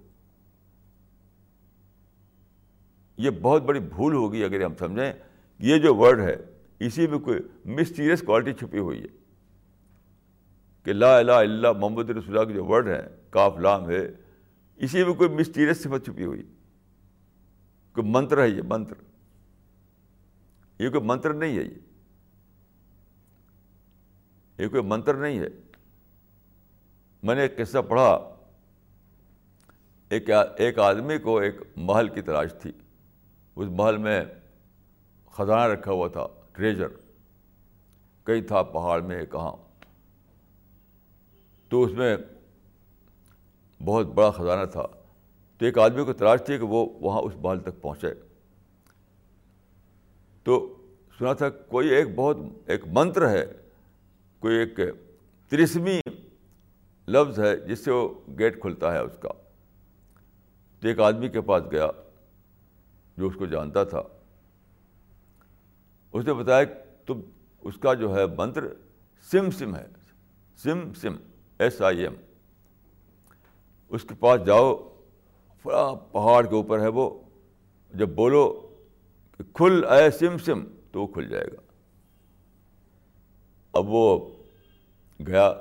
یہ بہت بڑی بھول ہوگی اگر ہم سمجھیں، یہ جو ورڈ ہے، اسی میں کوئی مسٹیریس کوالٹی چھپی ہوئی ہے۔ کہ لا الہ الا محمد رسول اللہ کے جو ورڈ ہیں کاف لام ہے اسی میں کوئی مسٹیریس صفت چھپی ہوئی۔ کوئی منتر ہے یہ؟ منتر۔ یہ کوئی منتر نہیں ہے یہ۔ یہ کوئی منتر نہیں ہے۔ میں نے ایک قصہ پڑھا۔ ایک ایک آدمی کو ایک محل کی تلاش تھی۔ اس محل میں خزانہ رکھا ہوا تھا، ٹریجر۔ کئی تھا پہاڑ میں، کہاں۔ تو اس میں بہت بڑا خزانہ تھا۔ تو ایک آدمی کو تلاش تھی کہ وہ وہاں اس محل تک پہنچے۔ تو سنا تھا کوئی ایک بہت ایک منتر ہے، کوئی ایک ترسمی لفظ ہے جس سے وہ گیٹ کھلتا ہے اس کا۔ تو ایک آدمی کے پاس گیا جو اس کو جانتا تھا۔ اس نے بتایا تم اس کا جو ہے منتر سم سم ہے۔ سم سم ایس آئی ایم اس کے پاس جاؤ پورا پہاڑ کے اوپر ہے وہ، جب بولو کہ کھل اے سم سم تو وہ کھل جائے گا۔ اب وہ گیا،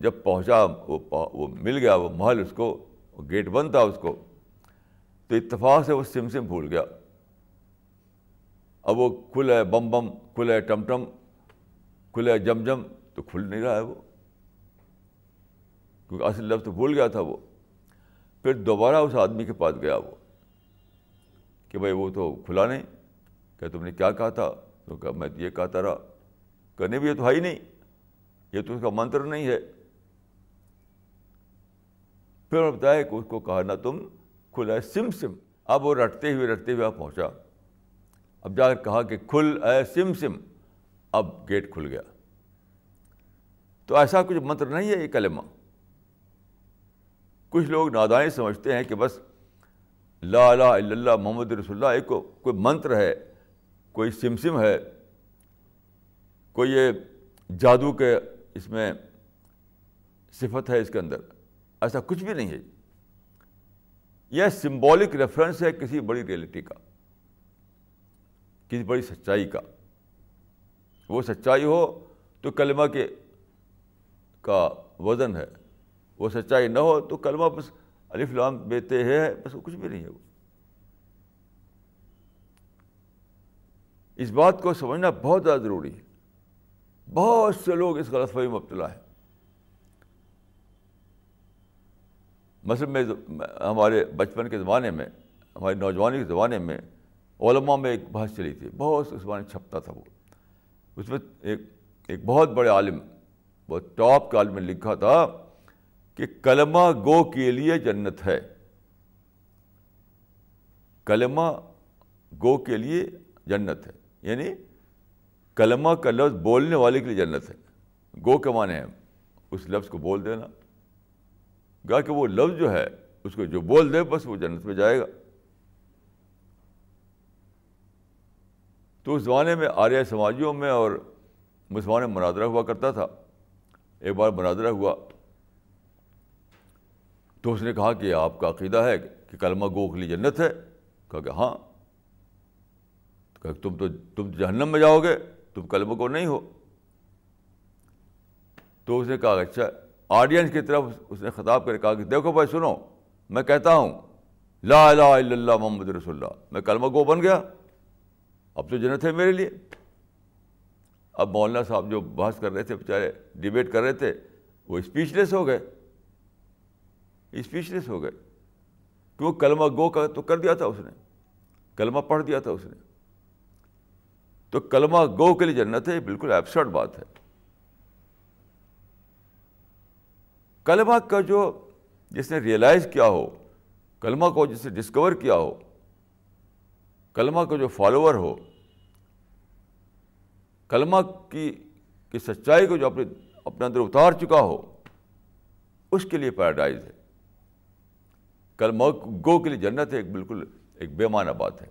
جب پہنچا، وہ وہ مل گیا، وہ محل اس کو گیٹ بند تھا اس کو، تو اتفاق سے وہ سم سم بھول گیا۔ اب وہ کھلے بم بم کھلے ٹم ٹم کھلے جم جم، تو کھل نہیں رہا ہے وہ۔ کیونکہ اصل لفظ تو بھول گیا تھا وہ۔ پھر دوبارہ اس آدمی کے پاس گیا وہ کہ بھائی وہ تو کھلا نہیں، کہ تم نے کیا کہا تھا؟ تو کہا، میں یہ کہتا رہا۔ کرنے بھی یہ تو ہے ہی نہیں۔ یہ تو اس کا منتر نہیں ہے۔ پھر بتایا کہ اس کو کہا نا تم کھلا سم سم۔ اب وہ رٹتے ہوئے رٹتے ہوئے پہنچا۔ اب جا کر کہا کہ کھل اے سم سم۔ اب گیٹ کھل گیا۔ تو ایسا کچھ منتر نہیں ہے یہ کلمہ۔ کچھ لوگ نادانی سمجھتے ہیں کہ بس لا الہ الا اللہ محمد رسول اللہ، ایک کوئی منتر ہے، کوئی سم سم ہے، کوئی یہ جادو کے اس میں صفت ہے اس کے اندر، ایسا کچھ بھی نہیں ہے۔ یہ سمبولک ریفرنس ہے کسی بڑی ریئلٹی کا، کسی بڑی سچائی کا۔ وہ سچائی ہو تو کلمہ کے، کا وزن ہے۔ وہ سچائی نہ ہو تو کلمہ بس الف لام بیتے ہے بس وہ کچھ بھی نہیں ہے وہ۔ اس بات کو سمجھنا بہت زیادہ ضروری ہے۔ بہت سے لوگ اس غلط فہمی مبتلا ہے مثلاً میں ہمارے بچپن کے زمانے میں، ہماری نوجوانی کے زمانے میں علماء میں ایک بحث چلی تھی۔ بہت اس زمانے چھپتا تھا وہ۔ اس میں ایک ایک بہت بڑے عالم بہت ٹاپ کا عالم نے لکھا تھا کہ کلمہ گو کے لیے جنت ہے۔ کلمہ گو کے لیے جنت ہے۔ یعنی کلمہ کا لفظ بولنے والے کے لیے جنت ہے۔ گو کے معنی ہے اس لفظ کو بول دینا۔ گا کہ وہ لفظ جو ہے، اس کو جو بول دے، بس وہ جنت میں جائے گا۔ تو اس زمانے میں آریہ سماجیوں میں اور مسلمان میں مناظرہ ہوا کرتا تھا۔ ایک بار مناظرہ ہوا۔ تو اس نے کہا کہ آپ کا عقیدہ ہے کہ کلمہ گو کے لیے جنت ہے۔ کہا کہ ہاں۔ کہ تم تو، تم جہنم میں جاؤ گے، تم کلمہ گو نہیں ہو۔ تو اس نے کہا اچھا آڈینس کی طرف اس نے خطاب کر کہا کہ دیکھو بھائی، سنو، میں کہتا ہوں، لا الہ الا اللہ محمد رسول اللہ، میں کلمہ گو بن گیا۔ اب تو جنت ہے میرے لیے۔ اب مولانا صاحب جو بحث کر رہے تھے بیچارے ڈبیٹ کر رہے تھے، وہ اسپیچ لیس ہو گئے۔ اسپیچ لیس ہو گئے۔ کیوں کلمہ گو کا تو کر دیا تھا اس نے۔ کلمہ پڑھ دیا تھا اس نے۔ تو کلمہ گو کے لیے جنت ہے بالکل ایبسرڈ بات ہے۔ کلمہ کا جو جس نے ریئلائز کیا ہو، کلمہ کو جس نے ڈسکور کیا ہو، کلمہ کا جو فالوور ہو، کلمہ کی کی سچائی کو جو اپنے اپنے اندر اتار چکا ہو، اس کے لیے پیراڈائز ہے۔ کلمہ گو کے لیے جنت ہے، ایک بالکل ایک بے معنی بات ہے۔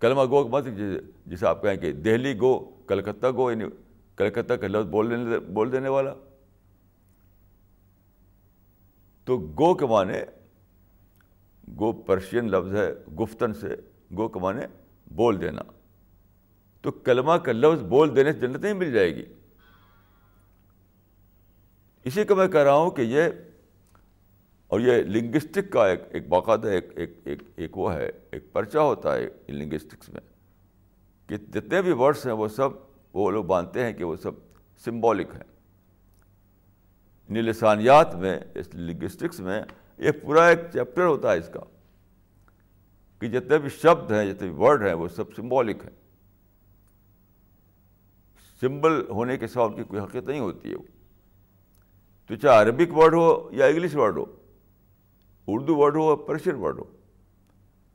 کلمہ گو مت، جسے آپ کہیں کہ دہلی گو، کلکتہ گو یعنی کلکتہ کا لفظ بول دینے بول دینے والا۔ تو گو کے معنی گو پرشین لفظ ہے، گفتن سے گو کے معنی بول دینا۔ تو کلمہ کا لفظ بول دینے سے جنت نہیں مل جائے گی۔ اسی کو میں کہہ رہا ہوں کہ یہ اور یہ لنگسٹک کا ایک ایک باقاعدہ ایک ایک ایک ایک وہ ہے، ایک پرچہ ہوتا ہے لنگسٹکس میں کہ جتنے بھی ورڈس ہیں وہ سب وہ لوگ مانتے ہیں کہ وہ سب سمبولک ہیں۔ یعنی لسانیات میں، اس لنگسٹکس میں یہ پورا ایک چیپٹر ہوتا ہے اس کا کہ جتنے بھی شبد ہیں، جتنے بھی ورڈ ہیں وہ سب سمبولک ہیں۔ سمبل ہونے کے ساتھ ان کی کوئی حقیقت نہیں ہوتی ہے۔ وہ تو چاہے عربک ورڈ ہو یا انگلش ورڈ ہو اردو ورڈ ہو یا پرشین ورڈ ہو۔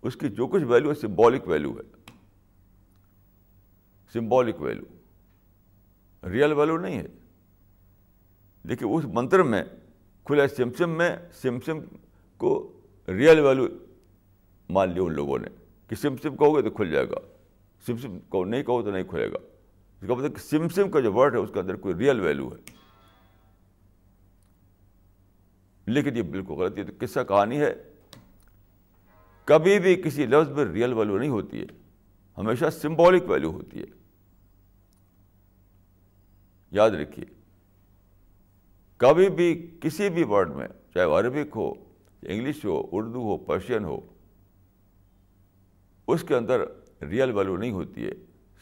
اس کی جو کچھ ویلو ہے سمبولک ویلو ہے۔ سمبولک ویلو ریئل ویلو نہیں ہے۔ دیکھیے، اس منتر میں کھلا سمسم میں سمسم کو ریئل ویلو مان لیا ان لوگوں نے۔ کہ سمسم کہو گے تو کھل جائے گا۔ سمسم کو نہیں کہو تو نہیں کھلے گا۔ اس کا مطلب کہ سمسم کا جو ورڈ ہے، اس کے اندر کوئی ریئل ویلو ہے۔ لیکن یہ بالکل غلط ہے تو قصہ کہانی ہے۔ کبھی بھی کسی لفظ میں ریئل ویلو نہیں ہوتی ہے، ہمیشہ سمبولک ویلو ہوتی ہے۔ یاد رکھیے، کبھی بھی کسی بھی ورڈ میں، چاہے وہ عربک ہو انگلش ہو، اردو ہو، پرشین ہو، اس کے اندر ریئل ویلو نہیں ہوتی ہے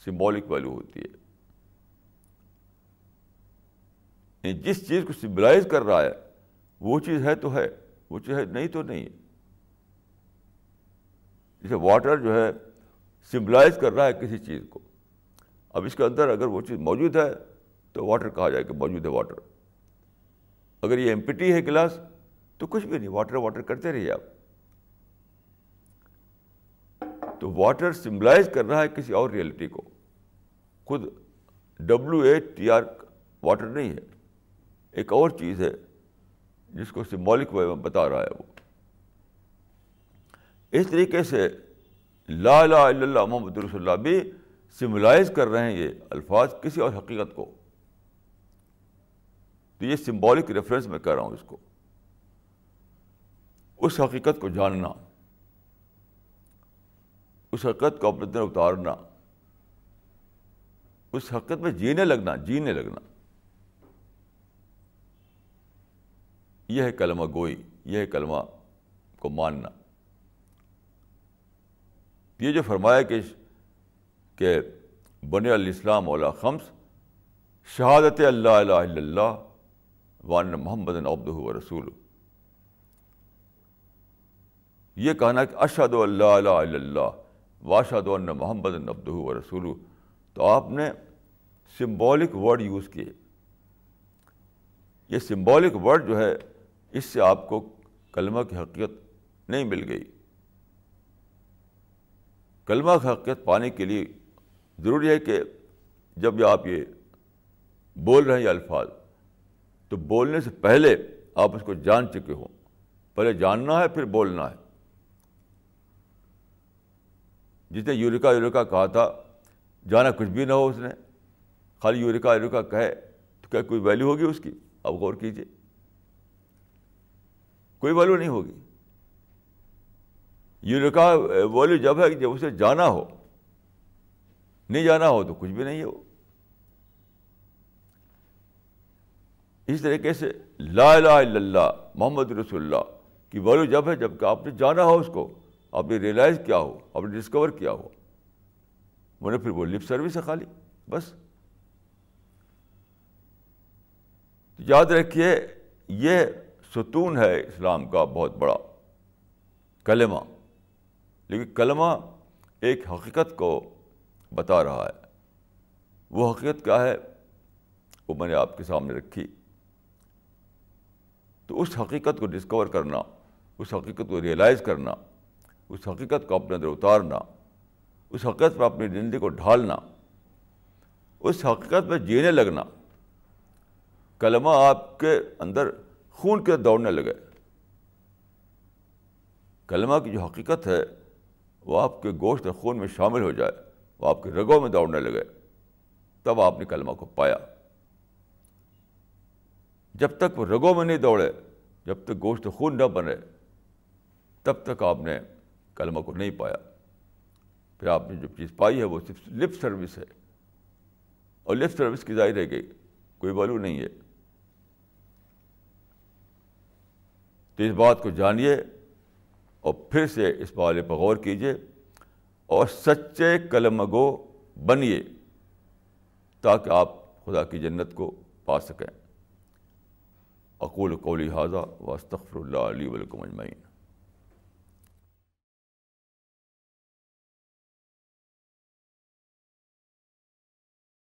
سمبولک ویلو ہوتی ہے۔ یعنی جس چیز کو سمبلائز کر رہا ہے وہ چیز ہے تو ہے، وہ چیز ہے نہیں تو نہیں۔ ہے جیسے واٹر جو ہے سمبلائز کر رہا ہے کسی چیز کو۔ اب اس کے اندر اگر وہ چیز موجود ہے تو واٹر کہا جائے کہ موجود ہے واٹر اگر یہ ایمپٹی ہے گلاس تو کچھ بھی نہیں واٹر واٹر کرتے رہیے آپ۔ تو واٹر سمبلائز کر رہا ہے کسی اور ریئلٹی کو۔ خود W A T R water نہیں ہے، ایک اور چیز ہے۔ جس کو سمبولک وے میں بتا رہا ہے وہ۔ اس طریقے سے لا الہ الا اللہ محمد رسول اللہ بھی سمبلائز کر رہے ہیں یہ الفاظ کسی اور حقیقت کو۔ تو یہ سمبولک ریفرنس میں کہہ رہا ہوں اس کو۔ اس حقیقت کو جاننا۔ اس حقیقت کو اپنے اتارنا۔ اس حقیقت میں جینے لگنا جینے لگنا۔ یہ ہے کلمہ گوئی، یہ ہے کلمہ کو ماننا۔ یہ جو فرمایا کہ کہ بن الاسلام اولا خمس، شہادت اللہ الہ الا اللہ وان محمد عبد و رسول یہ کہنا کہ اشد اللہ الہ الا اللہ واشد ان محمد عبد و رسول تو آپ نے سمبولک ورڈ یوز کیے۔ یہ سمبولک ورڈ جو ہے اس سے آپ کو کلمہ کی حقیقت نہیں مل گئی۔ کلمہ کی حقیقت پانے کے لیے ضروری ہے کہ جب آپ یہ بول رہے ہیں یہ الفاظ، تو بولنے سے پہلے آپ اس کو جان چکے ہوں۔ پہلے جاننا ہے، پھر بولنا ہے۔ جس نے یوریکا یوریکا کہا تھا، جانا کچھ بھی نہ ہو اس نے۔ خالی یوریکا یوریکا کہے تو کیا کوئی ویلیو ہوگی اس کی؟ آپ غور کیجیے کوئی ویلو نہیں ہوگی۔ یوریکا ویلو جب ہے جب اسے جانا ہو، نہیں جانا ہو تو کچھ بھی نہیں ہو اس طریقے سے لا الہ الا اللہ، محمد رسول اللہ کی ویلو جب ہے، جبکہ آپ نے جانا ہو اس کو، آپ نے ریئلائز کیا ہو، آپ نے ڈسکور کیا ہو۔ میں نے پھر وہ لپ سروس ہے خالی، بس۔ یاد رکھیے، یہ ستون ہے اسلام کا بہت بڑا کلمہ، لیکن کلمہ ایک حقیقت کو بتا رہا ہے۔ وہ حقیقت کیا ہے؟ وہ میں نے آپ کے سامنے رکھی۔ تو اس حقیقت کو ڈسکور کرنا، اس حقیقت کو ریئلائز کرنا، اس حقیقت کو اپنے اندر اتارنا، اس حقیقت پر اپنی زندگی کو ڈھالنا، اس حقیقت میں جینے لگنا۔ کلمہ آپ کے اندر خون کے دوڑنے لگے۔ کلمہ کی جو حقیقت ہے، وہ آپ کے گوشت خون میں شامل ہو جائے، وہ آپ کے رگوں میں دوڑنے لگے۔ تب آپ نے کلمہ کو پایا۔ جب تک وہ رگوں میں نہیں دوڑے، جب تک گوشت خون نہ بنے، تب تک آپ نے کلمہ کو نہیں پایا۔ پھر آپ نے جو چیز پائی ہے، وہ صرف لپ سروس ہے۔ اور لپ سروس کی ظاہر ہے کہ کوئی ویلو نہیں ہے۔ تو اس بات کو جانیے اور پھر سے اس والے پر غور کیجیے اور سچے قلم گو بنیے تاکہ آپ خدا کی جنت کو پا سکیں۔ اقول قولی حاضہ و اللہ علیہ ولکم اجمعین۔